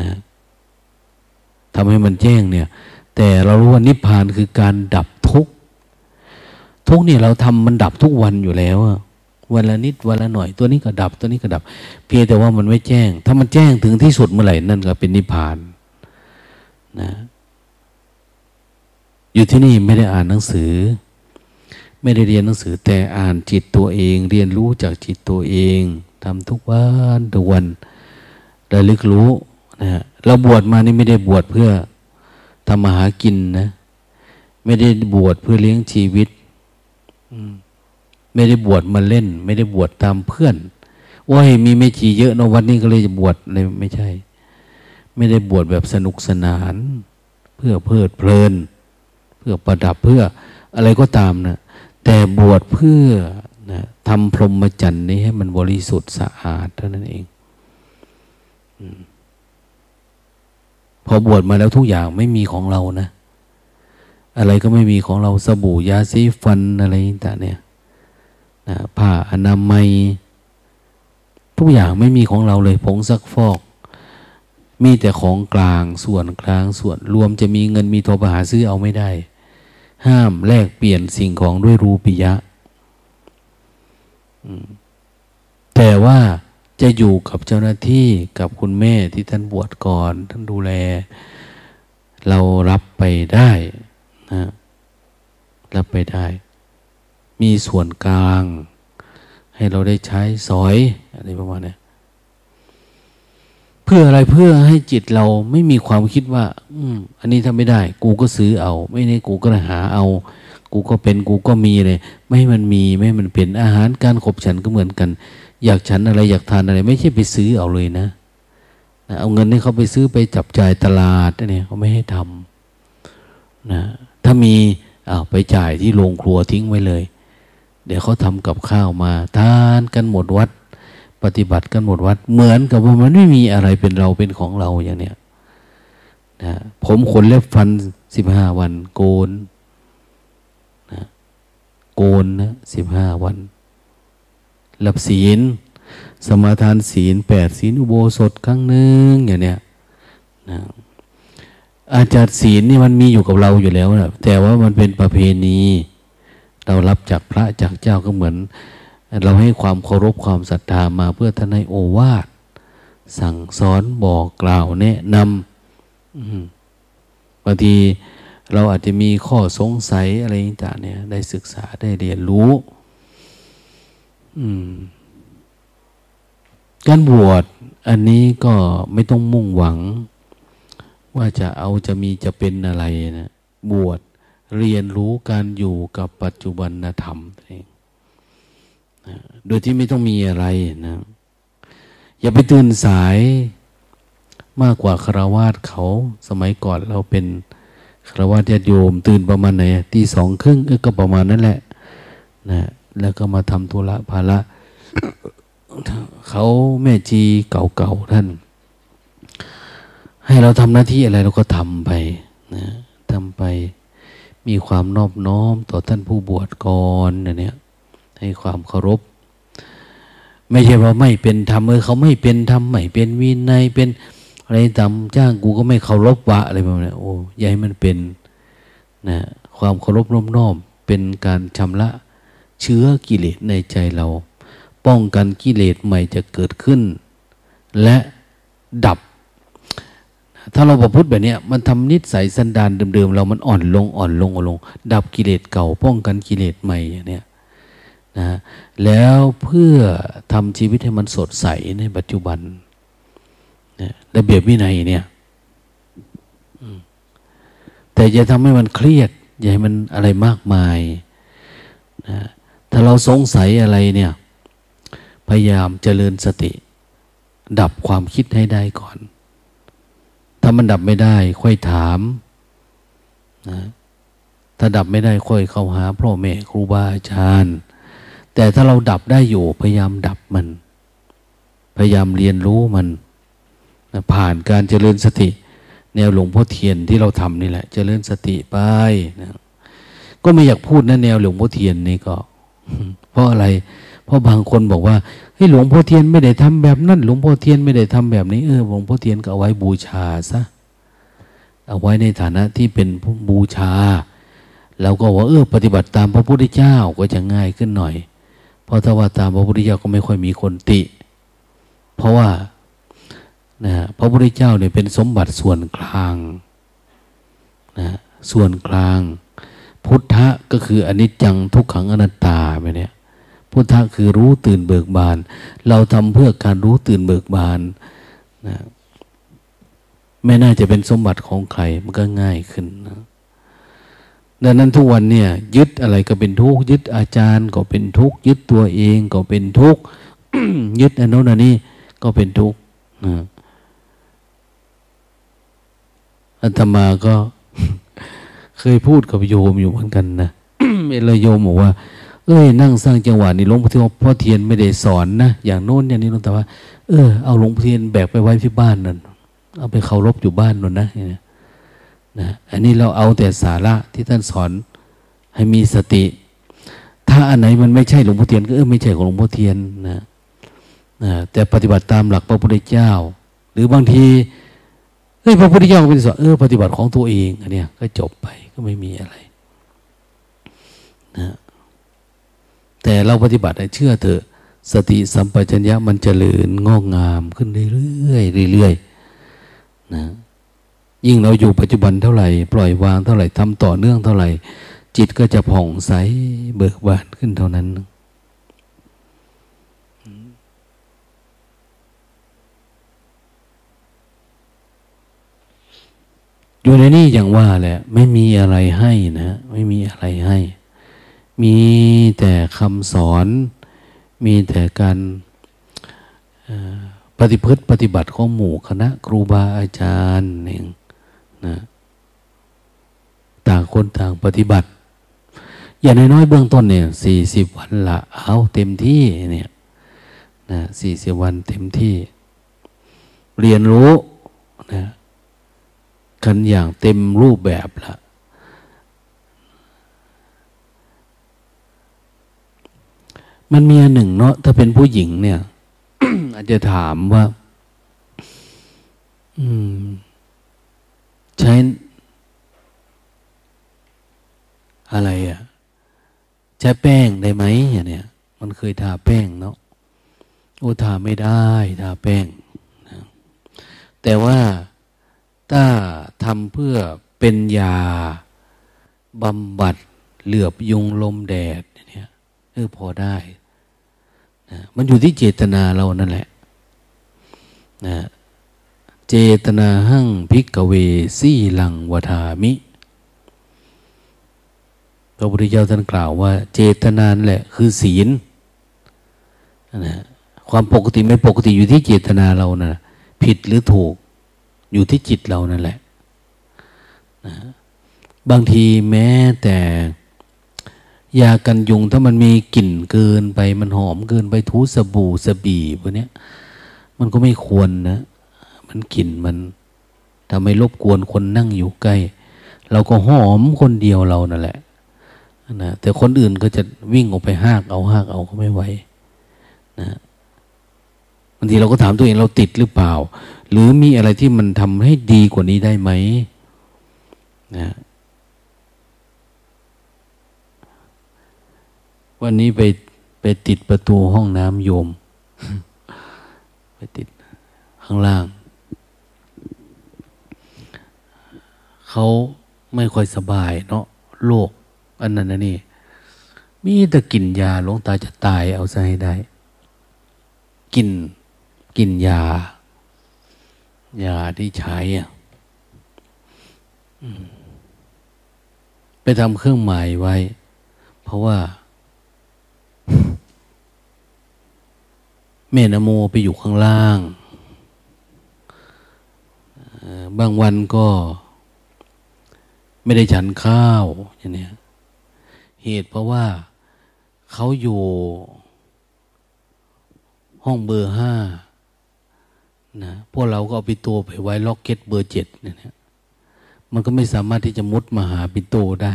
นะทำให้มันแจ้งเนี่ย แต่เรารู้ว่านิพพานคือการดับทุกข์ ทุกเนี่ยเราทำมันดับทุกวันอยู่แล้ววันละนิดวันละหน่อยตัวนี้ก็ดับตัวนี้ก็ดับ เพียงแต่ว่ามันไม่แจ้ง ถ้ามันแจ้งถึงที่สุดเมื่อไหร่นั่นก็เป็นนิพพานนะ อยู่ที่นี่ไม่ได้อ่านหนังสือ ไม่ได้เรียนหนังสือ แต่อ่านจิตตัวเอง เรียนรู้จากจิตตัวเองทำทุกวันทุกวันระลึกรู้นะฮะเราบวชมานี่ไม่ได้บวชเพื่อทำมาหากินนะ ไม่ได้บวชเพื่อเลี้ยงชีวิต ไม่ได้บวชมาเล่น ไม่ได้บวชตามเพื่อนว่าให้มีไม่ชีเยอะนะวันนี้ก็เลยจะบวชเลยไม่ใช่ ไม่ได้บวชแบบสนุกสนาน เพื่อเพลิดเพลิน เพื่อประดับเพื่ออะไรก็ตามนะแต่บวชเพื่อนะทำพรหมจรรย์นี้ให้มันบริสุทธิ์สะอาดเท่านั้นเองพอบวชมาแล้วทุกอย่างไม่มีของเรานะ อะไรก็ไม่มีของเราสบู่ยาสีฟันอะไรต่างเนี่ยนะผ้าอนามัย ทุกอย่างไม่มีของเราเลยผงซักฟอก มีแต่ของกลางส่วนกลางส่วนรวมจะมีเงินมีโทรไปหาซื้อเอาไม่ได้ ห้ามแลกเปลี่ยนสิ่งของด้วยรูปิยะแต่ว่าจะอยู่กับเจ้าหน้าที่กับคุณแม่ที่ท่านบวชก่อน ท่านดูแล เรารับไปได้ รับไปได้ มีส่วนกลาง ให้เราได้ใช้สอยอะไรประมาณนี้เพื่ออะไรเพื่อให้จิตเราไม่มีความคิดว่า อืม อันนี้ทำไม่ได้ กูก็ซื้อเอา ไม่ได้กูก็หาเอา กูก็เป็นกูก็มีเลย ไม่ให้มันมีไม่ให้มันเป็นอาหารการขบฉันก็เหมือนกัน อยากฉันอะไรอยากทานอะไร ไม่ใช่ไปซื้อเอาเลยนะเอาเงินให้เขาไปซื้อไปจับจ่ายตลาดเนี่ยเขาไม่ให้ทำนะ ถ้ามีอาไปจ่ายที่โรงครัวทิ้งไว้เลย เดี๋ยวเขาทำกับข้าวมาทานกันหมดวัด ปฏิบัติกันหมดวัด เหมือนกับว่ามันไม่มีอะไรเป็นเราเป็นของเราอย่างเนี้ยนะผมขนเล็บฟันสิบห้าวัน โกนนะโกนนะสิบห้าวันรับศีล สมาทานศีลแปดศีลอุโบสถครั้งหนึ่งอย่างเนี้ยนะ อาจารย์ศีลนี่มันมีอยู่กับเราอยู่แล้วนะแต่ว่ามันเป็นประเพณี เรารับจากพระจากเจ้าก็เหมือน เราให้ความเคารพความศรัทธามาเพื่อท่านให้โอวาทสั่งสอนบอกกล่าวแนะนำบางทีเราอาจจะมีข้อสงสัยอะไรต่างเนี่ย ได้ศึกษาได้เรียนรู้การบวชอันนี้ก็ไม่ต้องมุ่งหวัง ว่าจะเอาจะมีจะเป็นอะไรนะบวชเรียนรู้การอยู่กับปัจจุบันธรรมเองนะโดยที่ไม่ต้องมีอะไรนะ อย่าไปตื่นสายมากกว่าคราวาสเขา สมัยก่อนเราเป็นคราวาสญาติโยม ตื่นประมาณไหนตีสองครึ่งก็ประมาณนั้นแหละนะแล้วก็มาทำธุระภาระเขาแม่จีเก่าๆท่าน ให้เราทำหน้าที่อะไรเราก็ทำไปนะทำไปมีความนอบน้อมต่อท่านผู้บวชก่อนเนี่ยให้ความเคารพ ไม่ใช่ว่าไม่เป็นธรรมเออเขาไม่เป็นธรรมไม่เป็นวินัยเป็นอะไรตามจ้างกูก็ไม่เคารพวะอะไรแบบนี้โอ้ยายมันเป็นนะความเคารพน้อมน้อมเป็นการชำระเชื้อกิเลสในใจเรา ป้องกันกิเลสใหม่จะเกิดขึ้น และดับ ถ้าเราประพฤติแบบนี้มันทำนิสัยสันดานเดิมๆเรามันอ่อนลงอ่อนลงอ่อนลง ดับกิเลสเก่าป้องกันกิเลสใหม่อย่างนี้นะแล้วเพื่อทำชีวิตให้มันสดใสในปัจจุบันนะระเบียบวินัยเนี่ยแต่อย่าทำให้มันเครียด อย่าให้มันอะไรมากมายนะถ้าเราสงสัยอะไรเนี่ย พยายามเจริญสติ ดับความคิดให้ได้ก่อน ถ้ามันดับไม่ได้ค่อยถามนะถ้าดับไม่ได้ค่อยเข้าหาพ่อแม่ครูบาอาจารย์ แต่ถ้าเราดับได้อยู่พยายามดับมัน พยายามเรียนรู้มันนะผ่านการเจริญสติ แนวหลวงพ่อเทียนที่เราทำนี่แหละ เจริญสติไปนะก็ไม่อยากพูดนะแนวหลวงพ่อเทียนนี่ก็ เพราะอะไร เพราะบางคนบอกว่า เฮ้หลวงพ่อเทียนไม่ได้ทำแบบนั้นหลวงพ่อเทียนไม่ได้ทำแบบนี้เออหลวงพ่อเทียนก็เอาไว้บูชาซะเอาไว้ในฐานะที่เป็นผู้บูชาแล้วก็ว่าเออปฏิบัติตามพระพุทธเจ้าก็จะง่ายขึ้นหน่อย เพราะถ้าว่าตามพระพุทธเจ้าก็ไม่ค่อยมีคนติ เพราะว่านะพระพุทธเจ้าเนี่ยเป็นสมบัติส่วนกลางนะส่วนกลาง พุทธะก็คืออนิจจังทุกขังอนัตตาไปเนี่ย พุทธะคือรู้ตื่นเบิกบาน เราทำเพื่อการรู้ตื่นเบิกบานนะไม่น่าจะเป็นสมบัติของใครมันก็ง่ายขึ้นนะดังนั้นทุกวันเนี่ย ยึดอะไรก็เป็นทุกข์ยึดอาจารย์ก็เป็นทุกข์ยึดตัวเองก็เป็นทุกข์ยึดอันโน้นอันนี้ก็เป็นทุกข์นะอาตมาก็ เคยพูดกับโยมอยู่เหมือนกันนะเวลโยมบอกว่า เอ้ยนั่งสร้างจังหวะนี่หลวงพ่อเทียนไม่ได้สอนนะอย่างโน้นอย่างนี้แต่ว่า เออเอาหลวงพ่อเทียนแบกไปไว้ที่บ้านนั่นเอาไปเคารพอยู่บ้านนั่นนะนะอันนี้เราเอาแต่สาระที่ท่านสอนให้มีสติ ถ้าอันไหนมันไม่ใช่หลวงพ่อเทียนก็เออไม่ใช่ของหลวงพ่อเทียนนะนะแต่ปฏิบัติตามหลักพระพุทธเจ้า หรือบางทีเฮ้ยพระพุทธเจ้าเป็นสอนเออปฏิบัติของตัวเองอันเนี้ยก็จบไปก็ไม่มีอะไร นะ แต่เราปฏิบัติเชื่อเถอะ สติสัมปชัญญะมันจเจริญงอกงามขึ้นเรื่อยๆเรื่อยๆนะยิ่งเราอยู่ปัจจุบันเท่าไหร่ ปล่อยวางเท่าไหร่ทำต่อเนื่องเท่าไหร่ จิตก็จะผ่องใสเบิกบานขึ้นเท่านั้นอยู่ในนี้อย่างว่าแหละ ไม่มีอะไรให้นะ ไม่มีอะไรให้ มีแต่คำสอน มีแต่การปฏิพฤติปฏิบัติของหมู่คณะครูบาอาจารย์เองนะต่างคนต่างปฏิบัติ อย่างน้อยๆเบื้องต้นเนี่ยสี่สิบวันละเอาเต็มที่เนี่ยนะสี่สิบวันเต็มที่ เรียนรู้นะกันอย่างเต็มรูปแบบละ มันมีอันหนึ่งเนาะถ้าเป็นผู้หญิงเนี่ย อาจจะถามว่า อืม ใช้อะไรอะ่ะใช้แป้งได้ไหมอย่างเนี้ยมันเคยทาแป้งเนาะโอ้ทาไม่ได้ทาแป้งนะแต่ว่าถ้าทำเพื่อเป็นยาบำบัดเหลือบยุงลมแดดเนี่ยเออพอได้ มันอยู่ที่เจตนาเรานั่นแหละนะเจตนาหั่งพิกเวสีลังวทามิพระพุทธเจ้าท่านกล่าวว่า เจตนานแหละ คือศีลนะความปกติไม่ปกติอยู่ที่เจตนาเรานะผิดหรือถูกอยู่ที่จิตเรานั่นแหละนะบางทีแม้แต่ ยากันยุงถ้ามันมีกลิ่นเกินไป มันหอมเกินไปทูสบู่สบีพวกนี้มันก็ไม่ควรนะ มันกลิ่นมันทำให้รบกวนคนนั่งอยู่ใกล้ เราก็หอมคนเดียวเรานั่นแหละนะแต่คนอื่นก็จะวิ่งออกไปหากเอาหากเอาก็ไม่ไหวนะบางทีเราก็ถามตัวเองเราติดหรือเปล่า หรือมีอะไรที่มันทำให้ดีกว่านี้ได้ไหมนะ วันนี้ไปไปติดประตูห้องน้ำโยม ไปติดข้างล่าง เขาไม่ค่อยสบายเนาะโรคอันนั้นนนี่ มีแต่กินยาหลวงตาจะตายเอาซะให้ได้ กินกินยา ยาที่ใช้อะไปทำเครื่องหมายไว้ เพราะว่า แม่นโมไปอยู่ข้างล่าง บางวันก็ ไม่ได้ฉันข้าวอย่างนี้เหตุเพราะว่าเขาอยู่ห้องเบอร์ห้านะพวกเราก็เอาปิโตไปไว้ล็อกเก็ตเบอร์เจ็ดเนี่ยมันก็ไม่สามารถที่จะมุดมาหาปิโตได้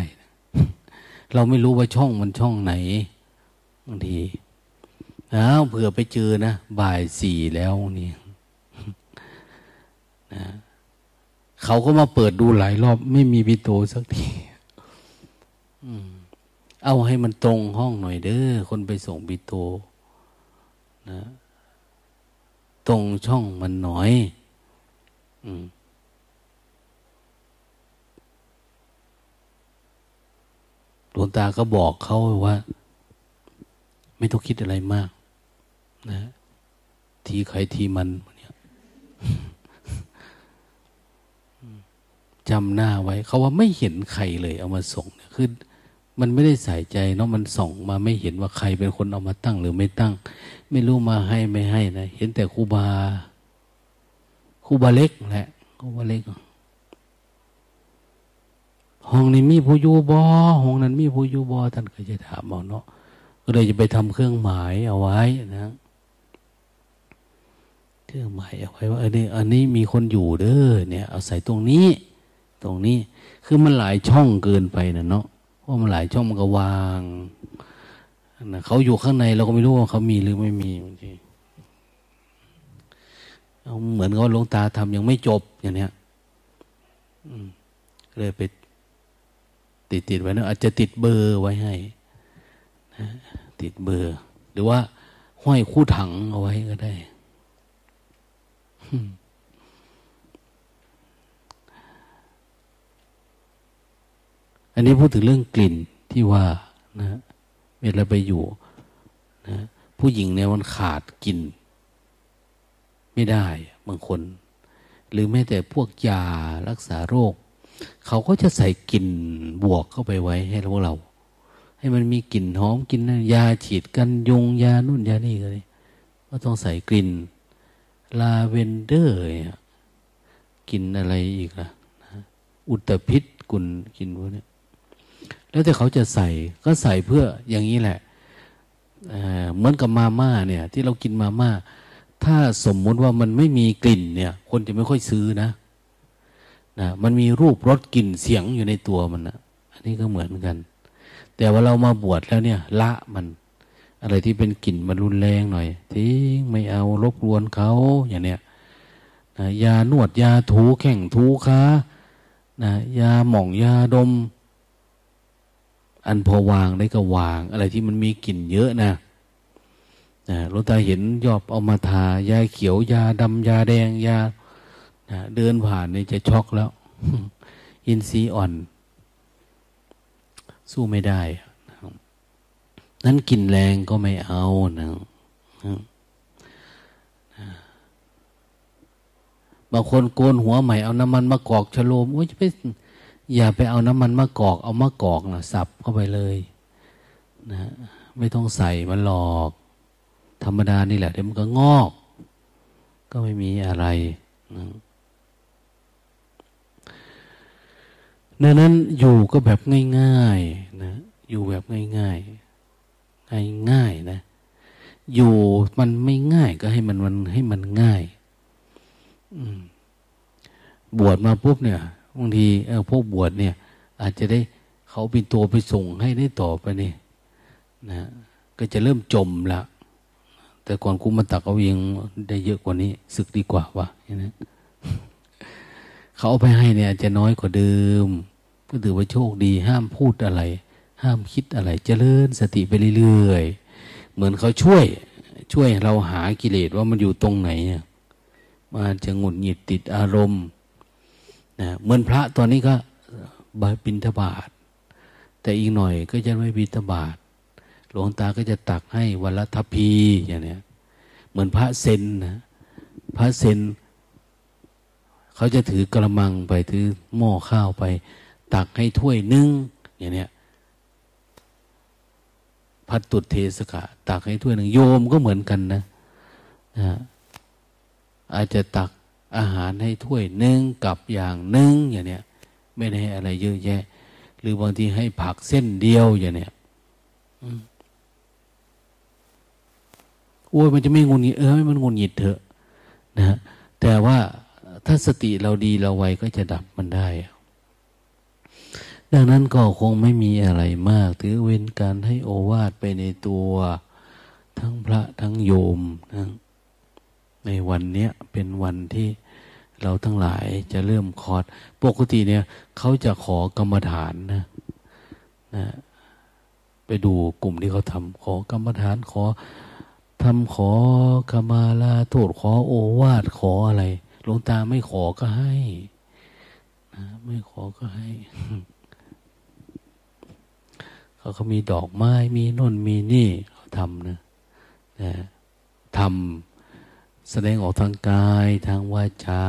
เราไม่รู้ว่าช่องมันช่องไหน บางทีอ้าวเผื่อไปเจอนะบ่ายสี่แล้วนี่นะเขาก็มาเปิดดูหลายรอบ ไม่มีปิโตสักทีเอาให้มันตรงห้องหน่อยเด้อคนไปส่งปิโตนะตรงช่องมันหน่อยอืมหลวงตาก็บอกเขาว่า ไม่ต้องคิดอะไรมาก นะ ทีใครทีมันเนี่ยจำหน้าไว้ เขาว่าไม่เห็นใครเลย เอามาส่งเนี่ยคือมันไม่ได้ใส่ใจเนาะมันส่องมาไม่เห็นว่าใครเป็นคนเอามาตั้งหรือไม่ตั้ง ไม่รู้มาให้ไม่ให้นะเห็นแต่ครูบาครูบาเล็กแหละครูบาเล็กห้องนี้มีผู้อยู่บอห้องนั้นมีผู้อยู่บอท่านก็จะถามเอาเนาะ ก็เลยจะไปทำเครื่องหมายเอาไว้นะ เครื่องหมายเอาไว้ว่าอันนี้อันนี้มีคนอยู่เด้อเนี่ย เอาใส่ตรงนี้ ตรงนี้ คือมันหลายช่องเกินไปนะเนาะเพราะมันหลายช่องมันก็วางนะเขาอยู่ข้างในเราก็ไม่รู้ว่าเขามีหรือไม่มีบางทีเหมือนกับหลวงตาทำยังไม่จบอย่างเนี้ยเลยไปติดติดไว้นะอาจจะติดเบอร์ไว้ให้นะ ติดเบอร์หรือว่าห้อยคู่ถังเอาไว้ก็ได้ อันนี้พูดถึงเรื่องกลิ่นที่ว่านะเวลาไปอยู่นะผู้หญิงเนี่ยมันขาดกลิ่น ไม่ได้บางคน หรือแม้แต่พวกยารักษาโรค เขาก็จะใส่กลิ่นบวกเข้าไปไว้ให้พวกเรา ให้มันมีกลิ่นหอมกลิ่นยาฉีดกันยุงยานู่นยานี่เลยก็ต้องใส่กลิ่นลาเวนเดอร์กลิ่นอะไรอีกล่ะอุตพิษกุลกลิ่นพวกนี้แล้วแต่เขาจะใส่ก็ใส่เพื่ออย่างนี้แหละเเหมือนกับมาม่าเนี่ย ที่เรากินมาม่าถ้าสมมุติว่ามันไม่มีกลิ่นเนี่ย คนจะไม่ค่อยซื้อนะนะ มันมีรูปรสกลิ่นเสียงอยู่ในตัวมันนะอันนี้ก็เหมือนกัน แต่ว่าเรามาบวชแล้วเนี่ย ละมัน อะไรที่เป็นกลิ่นมันรุนแรงหน่อยทิ้งไม่เอารบกวนเขาอย่างเนี้ยนะยานวดยาถูแข่งถูขานะยาหม่องยาดม อันพอวางได้ก็วาง อะไรที่มันมีกลิ่นเยอะนะนะหลวงตาเห็นยอบเอามาทายาเขียวยาดำยาแดงยานะเดินผ่านนี่จะช็อกแล้ว อินทรีย์อ่อน สู้ไม่ได้นั้นกินแรงก็ไม่เอานะบางคนโกนหัวใหม่เอาน้ำมันมากอกชโลมโอ้ยจะไปอย่าไปเอาน้ำมันมะกอก เอามะกอกนะสับเข้าไปเลยนะไม่ต้องใส่มันหลอก ธรรมดานี่แหละเดี๋ยวมันก็งอก ก็ไม่มีอะไรนะ ดังนั้นอยู่ก็แบบง่ายๆนะอยู่แบบง่ายๆง่ายๆนะ อยู่มันไม่ง่ายก็ให้มันมันให้มันง่ายบวชมาปุ๊บเนี่ยบางทีเออพวกบวชเนี่ย อาจจะได้เขาเป็นตัวไปส่งให้ได้ต่อไปนี่นะก็จะเริ่มจมละแต่ก่อนคุมาตักเอาเองได้เยอะกว่านี้ ศึกดีกว่าวะนะ เขาเอาไปให้เนี่ยจะน้อยกว่าเดิม ก็ถือว่าโชคดี ห้ามพูดอะไร ห้ามคิดอะไรจเจริญสติไปเรื่อยๆ เหมือนเขาช่วย ช่วยเราหากิเลสว่ามันอยู่ตรงไหนมันจะหงุดหงิดติดอารมณ์นะเหมือนพระตอนนี้ก็บินทบาท แต่อีกหน่อยก็จะไม่บินทบาท หลวงตาก็จะตักให้วันละทัพพีอย่างเนี้ยเหมือนพระเซนนะพระเซน เขาจะถือกระมังไปถือหม้อข้าวไป ตักให้ถ้วยนึ่งอย่างเนี้ยพัดตุดเทสกะ ตักให้ถ้วยหนึ่งโยมก็เหมือนกันนะอาจจะตักอาหารให้ถ้วยหนึ่งกับอย่างหนึ่งอย่างเนี้ยไม่ได้อะไรเยอะแยะ หรือบางทีให้ผักเส้นเดียวอย่างเนี้ยโอ้ยมันจะไม่งุนงิดเออมันงุนงิดเถอะนะแต่ว่า ถ้าสติเราดีเราไวก็จะดับมันได้ ดังนั้นก็คงไม่มีอะไรมาก ถือเว้นการให้โอวาทไปในตัวทั้งพระทั้งโยมนะในวันเนี้ยเป็นวันที่เราทั้งหลายจะเริ่มคอร์ดปกติเนี่ยเขาจะขอกรรมฐานนะนะไปดูกลุ่มที่เขาทำขอกรรมฐานขอทำขอขมาลาโทษขอโอวาทขออะไร หลวงตาไม่ขอก็ให้นะไม่ขอก็ให้เขาเขามีดอกไม้มีน่นมีนี่เขาทำนะนะทำแสดงออกทางกาย ทางวาจา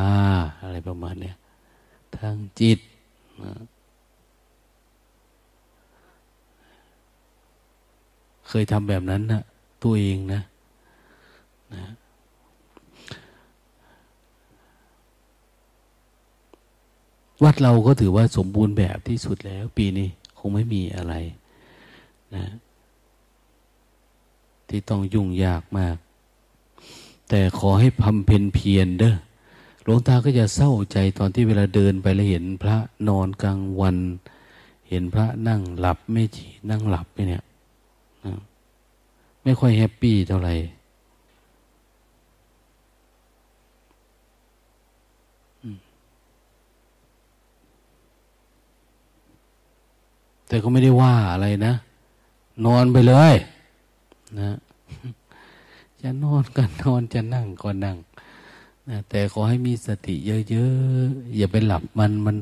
อะไรประมาณเนี้ยทางจิตนะเคยทำแบบนั้นนะตัวเองนะนะ วัดเราก็ถือว่าสมบูรณ์แบบที่สุดแล้ว ปีนี้คงไม่มีอะไรนะที่ต้องยุ่งยากมาก แต่ขอให้พำเพ็ญเพียรเด้อหลวงตาก็จะเศร้าใจตอนที่เวลาเดินไปแล้วเห็นพระนอนกลางวัน เห็นพระนั่งหลับไม่จีนั่งหลับไปเนี่ย ไม่ค่อยแฮปปี้เท่าไหร่ แต่ก็ไม่ได้ว่าอะไรนะ นอนไปเลย นะจะนอนก็นอนจะนั่งก็นั่งนะแต่ขอให้มีสติเยอะๆ อย่าไปหลับมันมัน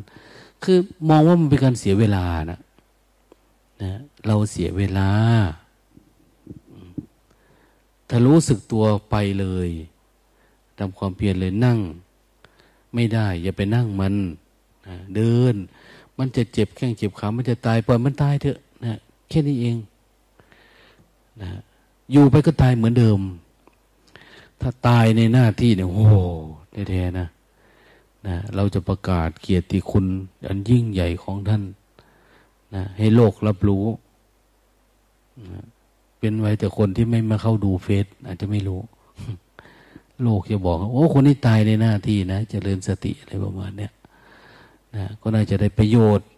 คือมองว่ามันเป็นการเสียเวลานะนะเราเสียเวลา ถ้ารู้สึกตัวไปเลยทำความเพียรเลยนั่ง ไม่ได้ อย่าไปนั่งมันนะเดิน มันจะเจ็บแข้งเจ็บขา มันจะตายปล่อยมันตายเถอะนะแค่นี้เองนะอยู่ไปก็ตายเหมือนเดิม ถ้าตายในหน้าที่เนี่ยโอ้โหแท้ๆนะนะเราจะประกาศเกียรติคุณ อันยิ่งใหญ่ของท่านนะให้โลกรับรู้นะเป็นไว้แต่คนที่ไม่มาเข้าดูเฟซอาจจะไม่รู้ โลกจะบอก โอ้ คนนี้ตายในหน้าที่นะจะเจริญสติอะไรประมาณเนี้ย ก็น่าจะได้ประโยชน์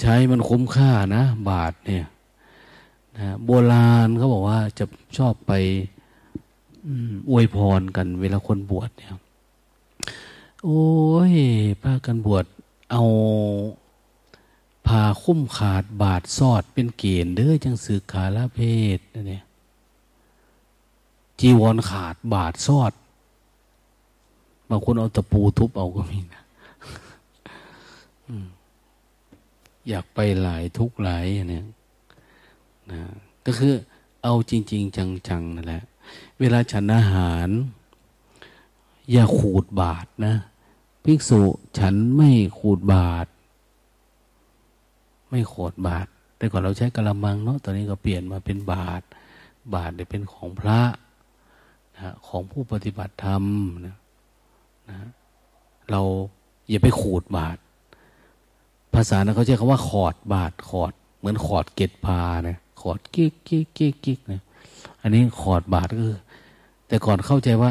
ใช้มันคุ้มค่านะ บาทเนี่ยนะโบราณเขาบอกว่าจะชอบไปอวยพรกันเวลาคนบวชเนี่ย โอ้ยพากันบวชเอาพาคุ้มขาดบาทซอดเป็นเกณฑ์เด้อจังสือขาละเพศนี่จีวรขาดบาทซอด บางคนเอาตะปูทุบเอาก็มีนะอยากไปหลายทุกหลายเนี่ยนะก็คือเอาจริง ๆ จังๆนั่นแหละ เวลาฉันอาหาร อย่าขูดบาทนะภิกษุฉันไม่ขูดบาท ไม่ขดบาท แต่ก่อนเราใช้กระมังเนาะตอนนี้ก็เปลี่ยนมาเป็นบาท บาทเนี่ยเป็นของพระนะของผู้ปฏิบัติธรรมนะ เราอย่าไปขูดบาดภาษานะเขาใช้คำว่าขอดบาดขอด เหมือนขอดเกตพานะขอดกิ๊กกิ๊กกิ๊กกิ๊กนะอันนี้ขอดบาดก็คือ แต่ก่อนเข้าใจว่า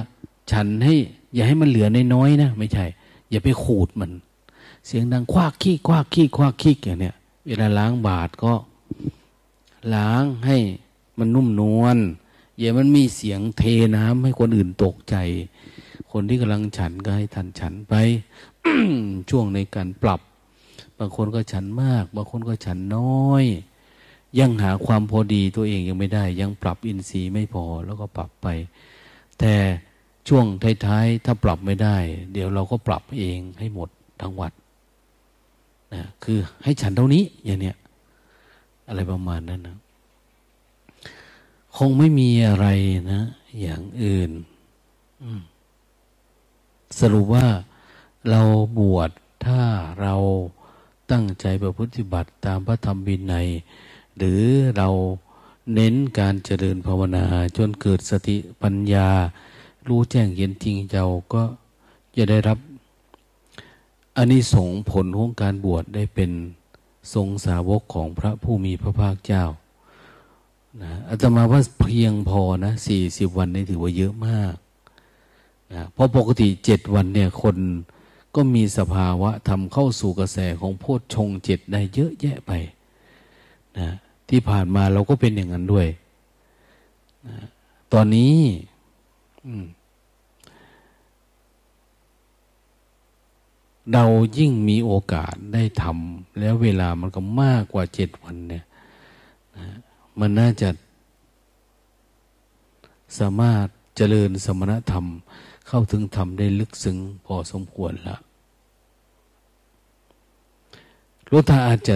ฉันให้ อย่าให้มันเหลือน้อยๆนะไม่ใช่ อย่าไปขูดมัน เสียงดังควักขี้ควักขี้ควักขี้อย่างเนี้ยเวลาล้างบาดก็ ล้างให้มันนุ่มนวลอย่ามันมีเสียงเทน้ำให้คนอื่นตกใจ คนที่กำลังฉันก็ให้ทันฉันไป ช่วงในการปรับ บางคนก็ฉันมาก บางคนก็ฉันน้อย ยังหาความพอดีตัวเองยังไม่ได้ ยังปรับอินทรีย์ไม่พอแล้วก็ปรับไป แต่ช่วงท้ายๆถ้าปรับไม่ได้ เดี๋ยวเราก็ปรับเองให้หมดทั้งวัดนะคือให้ฉันเท่านี้อย่างเนี้ยอะไรประมาณนั้นนะคงไม่มีอะไรนะ อย่างอื่น อืม สรุปว่าเราบวชถ้าเราตั้งใจประพฤติบัติตามพระธรรมบินัยหรือเราเน้นการเจริญภาวนาจนเกิดสติปัญญา รู้แจ้งเห็นจริงเจ้าก็จะได้รับอันนี้สงผลของการบวชได้เป็นทรงสาวกของพระผู้มีพระภาคเจ้านะอาตมาว่าเพียงพอนะสี่สิบวันนี่ถือว่าเยอะมาก นะเพราะปกติเจ็ดวันเนี่ยคนก็มีสภาวะทำเข้าสู่กระแสของโพชฌงเจ็ดได้เยอะแยะไปนะที่ผ่านมาเราก็เป็นอย่างนั้นด้วยนะตอนนี้เรายิ่งมีโอกาสได้ทำแล้วเวลามันก็มากกว่าเจ็ดวันเนี่ยนะมันน่าจะสามารถเจริญสมณธรรม เข้าถึงธรรมได้ลึกซึ้งพอสมควรละหลวงตาอาจจะ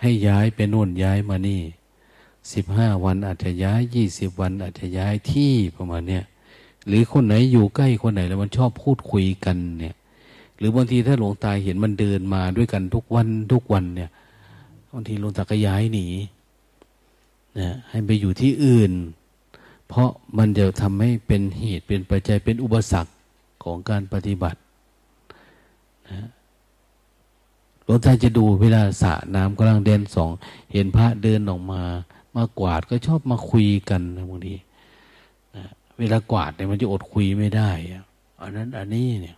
ให้ย้ายไปโน่นย้ายมานี่สิบห้าวันอาจจะย้ายยี่สิบวันอาจจะย้ายที่ประมาณเนี้ยหรือคนไหนอยู่ใกล้คนไหนแล้วมันชอบพูดคุยกันเนี่ย หรือบางทีถ้าหลวงตาเห็นมันเดินมาด้วยกันทุกวันทุกวันเนี่ยบางทีหลวงตาก็ย้ายหนีนะให้ไปอยู่ที่อื่น เพราะมันจะทำให้เป็นเหตุเป็นปัจจัยเป็นอุปสรรคของการปฏิบัตินะหลวงตาจะดูเวลาสระน้ำกำลังเดินสอง เห็นพระเดินออกมา มากวาดก็ชอบมาคุยกันนะบางทีนะเวลากวาดเนี่ยมันจะอดคุยไม่ได้อันนั้นอันนี้เนี่ย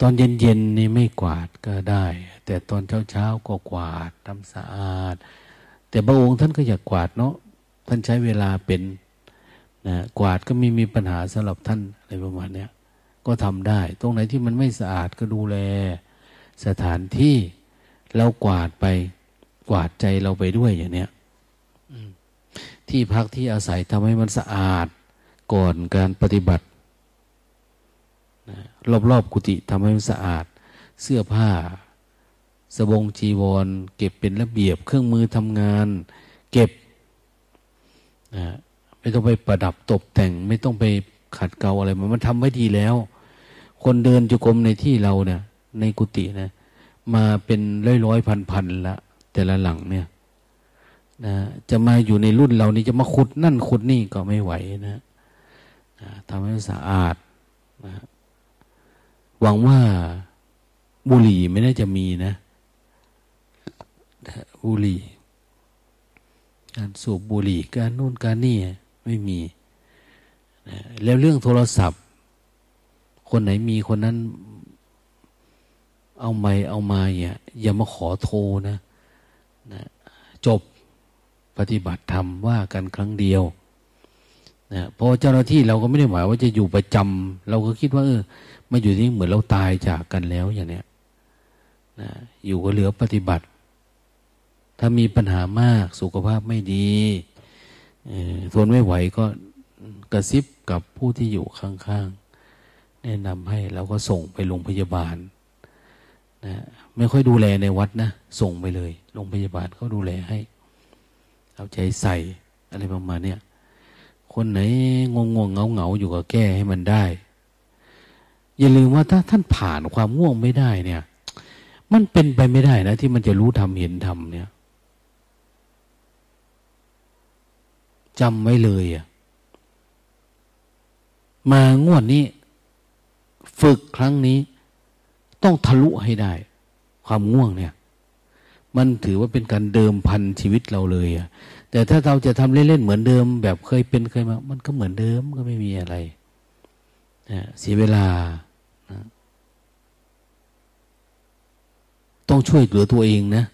ตอนเย็นๆนี่ไม่กวาดก็ได้ แต่ตอนเช้าๆก็กวาดทำสะอาด แต่พระองค์ท่านก็อยากกวาดเนาะ ท่านใช้เวลาเป็นนะกวาดก็ไมีมีปัญหาสำหรับท่านอะไรประมาณนี้ก็ทำได้ ตรงไหนที่มันไม่สะอาดก็ดูแล สถานที่เรากวาดไป กวาดใจเราไปด้วยอย่างเนี้ยที่พักที่อาศัยทำให้มันสะอาดก่อนการปฏิบัติรอบๆกุฏิทำให้มันสะอาด เสื้อผ้า สบงจีวร เก็บเป็นระเบียบ เครื่องมือทำงาน เก็บ นะไม่ต้องไปประดับตกแต่ง ไม่ต้องไปขัดเกลาอะไร มันมันทำไว้ดีแล้ว คนเดินจุกรมในที่เราเนี่ย ในกุฏินะมาเป็นร้อยร้อยพันพันละแต่ละหลังเนี่ยนะจะมาอยู่ในรุ่นเรานี่จะมาขุดนั่นขุดนี่ก็ไม่ไหวนะนะทำให้สะอาดนะหวังว่าบุหรี่ไม่น่าจะมีนะบุหรี่ การสูบบุหรี่การนู่นการนี่ไม่มีนะแล้วเรื่องโทรศัพท์ คนไหนมีคนนั้น เอาไม่เอามาเนี่ยอย่ามาขอโทรนะนะ จบปฏิบัติธรรมว่ากันครั้งเดียวนะพราะเจ้าหน้าที่เราก็ไม่ได้หมายว่าจะอยู่ประจำเราก็คิดว่าเออมาอยู่ที่เหมือนเราตายจากกันแล้วอย่างเนี้ยนะอยู่ก็เหลือปฏิบัติ ถ้ามีปัญหามากสุขภาพไม่ดีทนไม่ไหวก็กระซิบกับผู้ที่อยู่ข้างๆ แนะนำให้เราก็ส่งไปโรงพยาบาลนะไม่ค่อยดูแลในวัดนะ ส่งไปเลยโรงพยาบาลเขาดูแลให้ เอาใจใส่อะไรประมาณเนี้ยคนไหนงงงเงาเงาอยู่ก็แก้ให้มันได้ อย่าลืมว่าถ้าท่านผ่านความง่วงไม่ได้เนี่ย มันเป็นไปไม่ได้นะ ที่มันจะรู้ทำเห็นทำเนี่ย จำไว้เลยอะมางวดนี้ ฝึกครั้งนี้ ต้องทะลุให้ได้ ความง่วงเนี่ย มันถือว่าเป็นการเดิมพันชีวิตเราเลยอะแต่ถ้าเราจะทำเล่นๆเหมือนเดิม แบบเคยเป็นเคยมา มันก็เหมือนเดิมก็ไม่มีอะไรนะเสียเวลานะต้องช่วยเหลือตัวเองนะ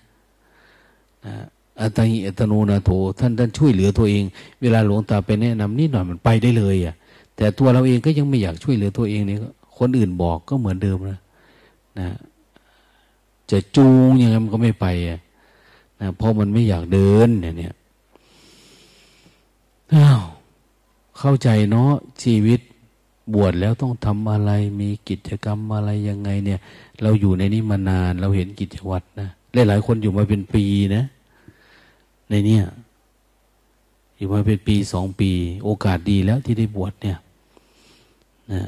นะ อัตหิอัตโนนาโถท่านท่านช่วยเหลือตัวเอง เวลาหลวงตาไปแนะนำนิดหน่อยมันไปได้เลยอะ แต่ตัวเราเองก็ยังไม่อยากช่วยเหลือตัวเองเนี่ยคนอื่นบอกก็เหมือนเดิมนะนะ จะจูงยังไงมันก็ไม่ไปอะนะเพราะมันไม่อยากเดินเนี่ยเนี่ยอ้าวเข้าใจเนาะชีวิตบวชแล้วต้องทำอะไรมีกิจกรรมอะไรยังไงเนี่ย เราอยู่ในนี้มานาน เราเห็นกิจวัตรนะหลายหลายคนอยู่มาเป็นปีนะ ในเนี้ยอยู่มาเป็นปีสองปี โอกาสดีแล้วที่ได้บวชเนี่ยนะ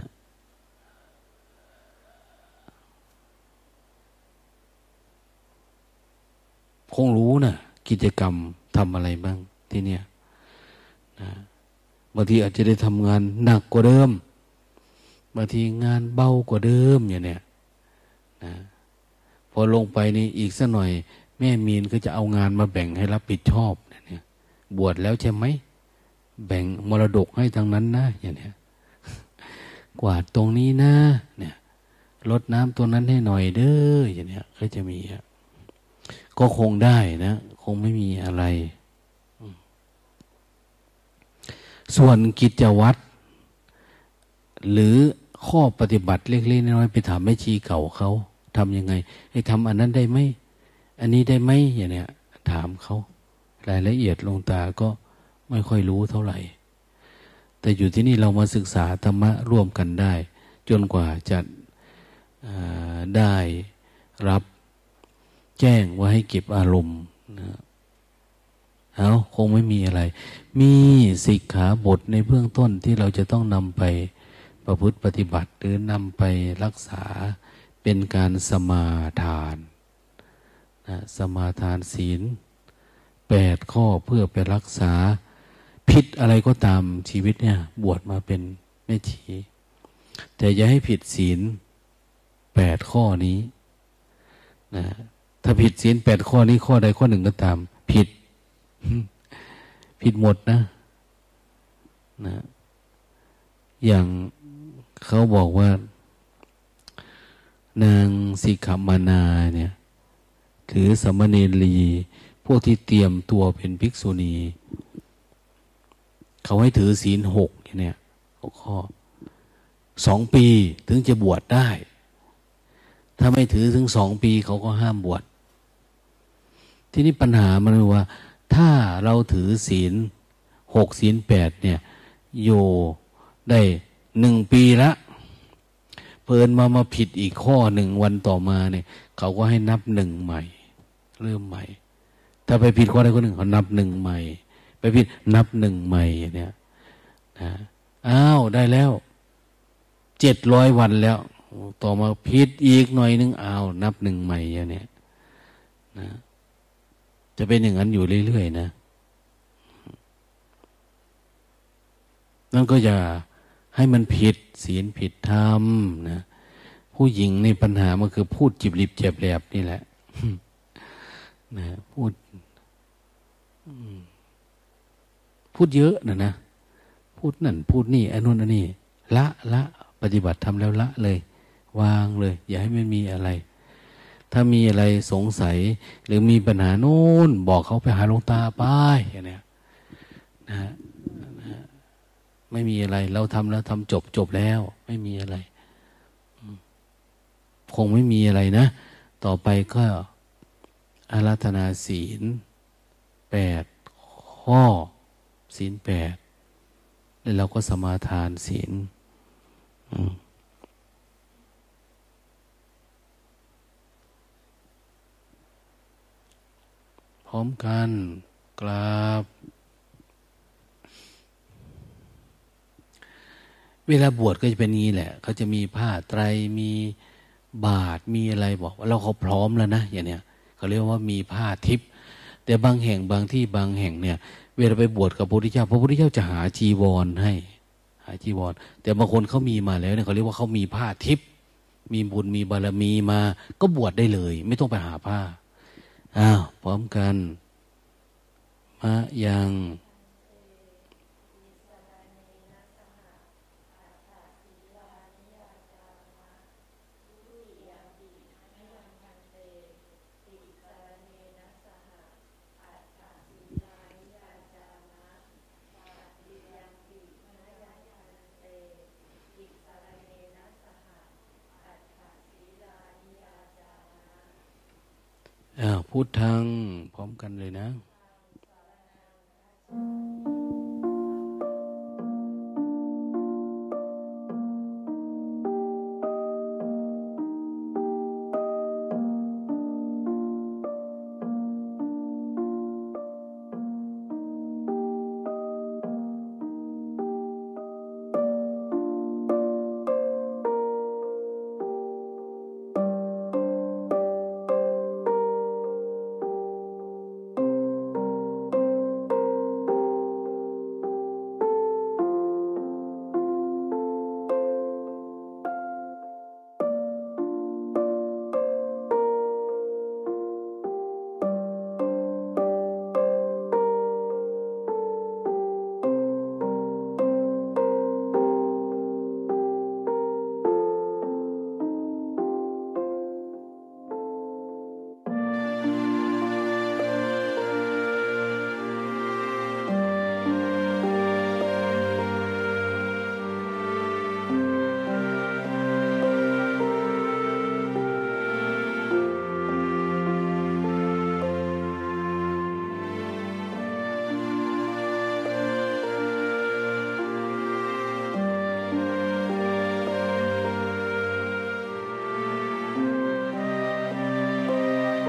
คงรู้นะกิจกรรมทำอะไรบ้างที่เนี่ยนะบางทีอาจจะได้ทำงานหนักกว่าเดิมบางทีงานเบากว่าเดิมอย่างเนี้ยนะพอลงไปนี่อีกสักหน่อย แม่มีนก็จะเอางานมาแบ่งให้รับผิดชอบเนี่ยบวชแล้วใช่ไหมแบ่งมรดกให้ทางนั้นนะอย่างเนี้ยกวาดตรงนี้นะเนี่ยลดน้ำตัวนั้นให้หน่อยเด้ออย่างเนี้ยก็จะมีก็คงได้นะคงไม่มีอะไร ส่วนกิจวัตรหรือข้อปฏิบัติเล็กๆน้อยๆไปถามแม่ชีเก่าเขาทำยังไงให้ทำอันนั้นได้ไหม อันนี้ได้ไหมอย่างเนี้ยถามเขารายละเอียดลงตาก็ไม่ค่อยรู้เท่าไหร่ แต่อยู่ที่นี่เรามาศึกษาธรรมะร่วมกันได้ จนกว่าจะได้รับแจ้งว่าให้เก็บอารมณ์นะเอาคงไม่มีอะไร มีสิกขาบทในเบื้องต้นที่เราจะต้องนำไปประพฤติปฏิบัติหรือนำไปรักษาเป็นการสมาทาน นะสมาทานศีลแปดข้อเพื่อไปรักษาผิดอะไรก็ตามชีวิตเนี่ย บวชมาเป็นแม่ชีแต่อย่าให้ผิดศีลแปดข้อนี้นะถ้าผิดศีลแปดข้อนี้ข้อใดข้อหนึ่งก็ตาม ผิด ผิดหมดนะนะ อย่างเขาบอกว่า นางสิกขมานาเนี่ย ถือสมณีรีพวกที่เตรียมตัวเป็นภิกษุณี เขาให้ถือศีลหกเนี่ยข้อสองปีถึงจะบวชได้ ถ้าไม่ถือถึงสองปีเขาก็ห้ามบวชทีนี้ปัญหามันว่า ถ้าเราถือศีลหกศีลแปดเนี่ย โยได้หนึ่งปีละเพลินมามาผิดอีกข้อหนึ่งวันต่อมาเนี่ย เขาก็ให้นับหนึ่งใหม่ เริ่มใหม่ ถ้าไปผิดข้อใดข้อหนึ่งเขานับหนึ่งใหม่ ไปผิดนับหนึ่งใหม่เนี่ยนะอ้าวได้แล้วเจ็ดร้อยวันแล้ว ต่อมาผิดอีกหน่อยนึงอ้าวนับหนึ่งใหม่เนี่ยนะจะเป็นอย่างนั้นอยู่เรื่อยๆนะนั่นก็อย่าให้มันผิดศีลผิดธรรมนะผู้หญิงในปัญหามันคือพูดจิบลิบเจ็บแหลบนี่แหละ นะพูดพูดเยอะนะนะพูดนั่น พูดนี่อันนู้นอันนี้ ละละปฏิบัติทำแล้วละเลย วางเลย อย่าให้มันมีอะไร ถ้ามีอะไรสงสัย หรือมีปัญหาโน้น บอกเขาไปหาหลวงตาไปอย่างนี้นะฮะไม่มีอะไร เราทำแล้วทำจบจบแล้ว ไม่มีอะไร คงไม่มีอะไรนะ ต่อไปก็ อารัธนาศีลแปดข้อศีลแปดแล้วเราก็สมาทานศีลอืมร้อมกันกราบ เวลาบวชก็จะเป็นงี้แหละ เขาจะมีผ้าไตรมีบาทมีอะไรบอกว่าเราเขาพร้อมแล้วนะอย่างเนี้ย เขาเรียกว่ามีผ้าทิพย์แต่บางแห่งบางที่บางแห่งเนี่ย เวลาไปบวชกับพระพุทธเจ้า พระพุทธเจ้าจะหาจีวรให้ หาจีวร แต่บางคนเขามีมาแล้วเนี่ยเขาเรียกว่าเขามีผ้าทิพย์มีบุญมีบารมีมา ก็บวชได้เลย ไม่ต้องไปหาผ้าอ้าวพร้อมกันมะยัง พุทธัง พร้อมกันเลยนะ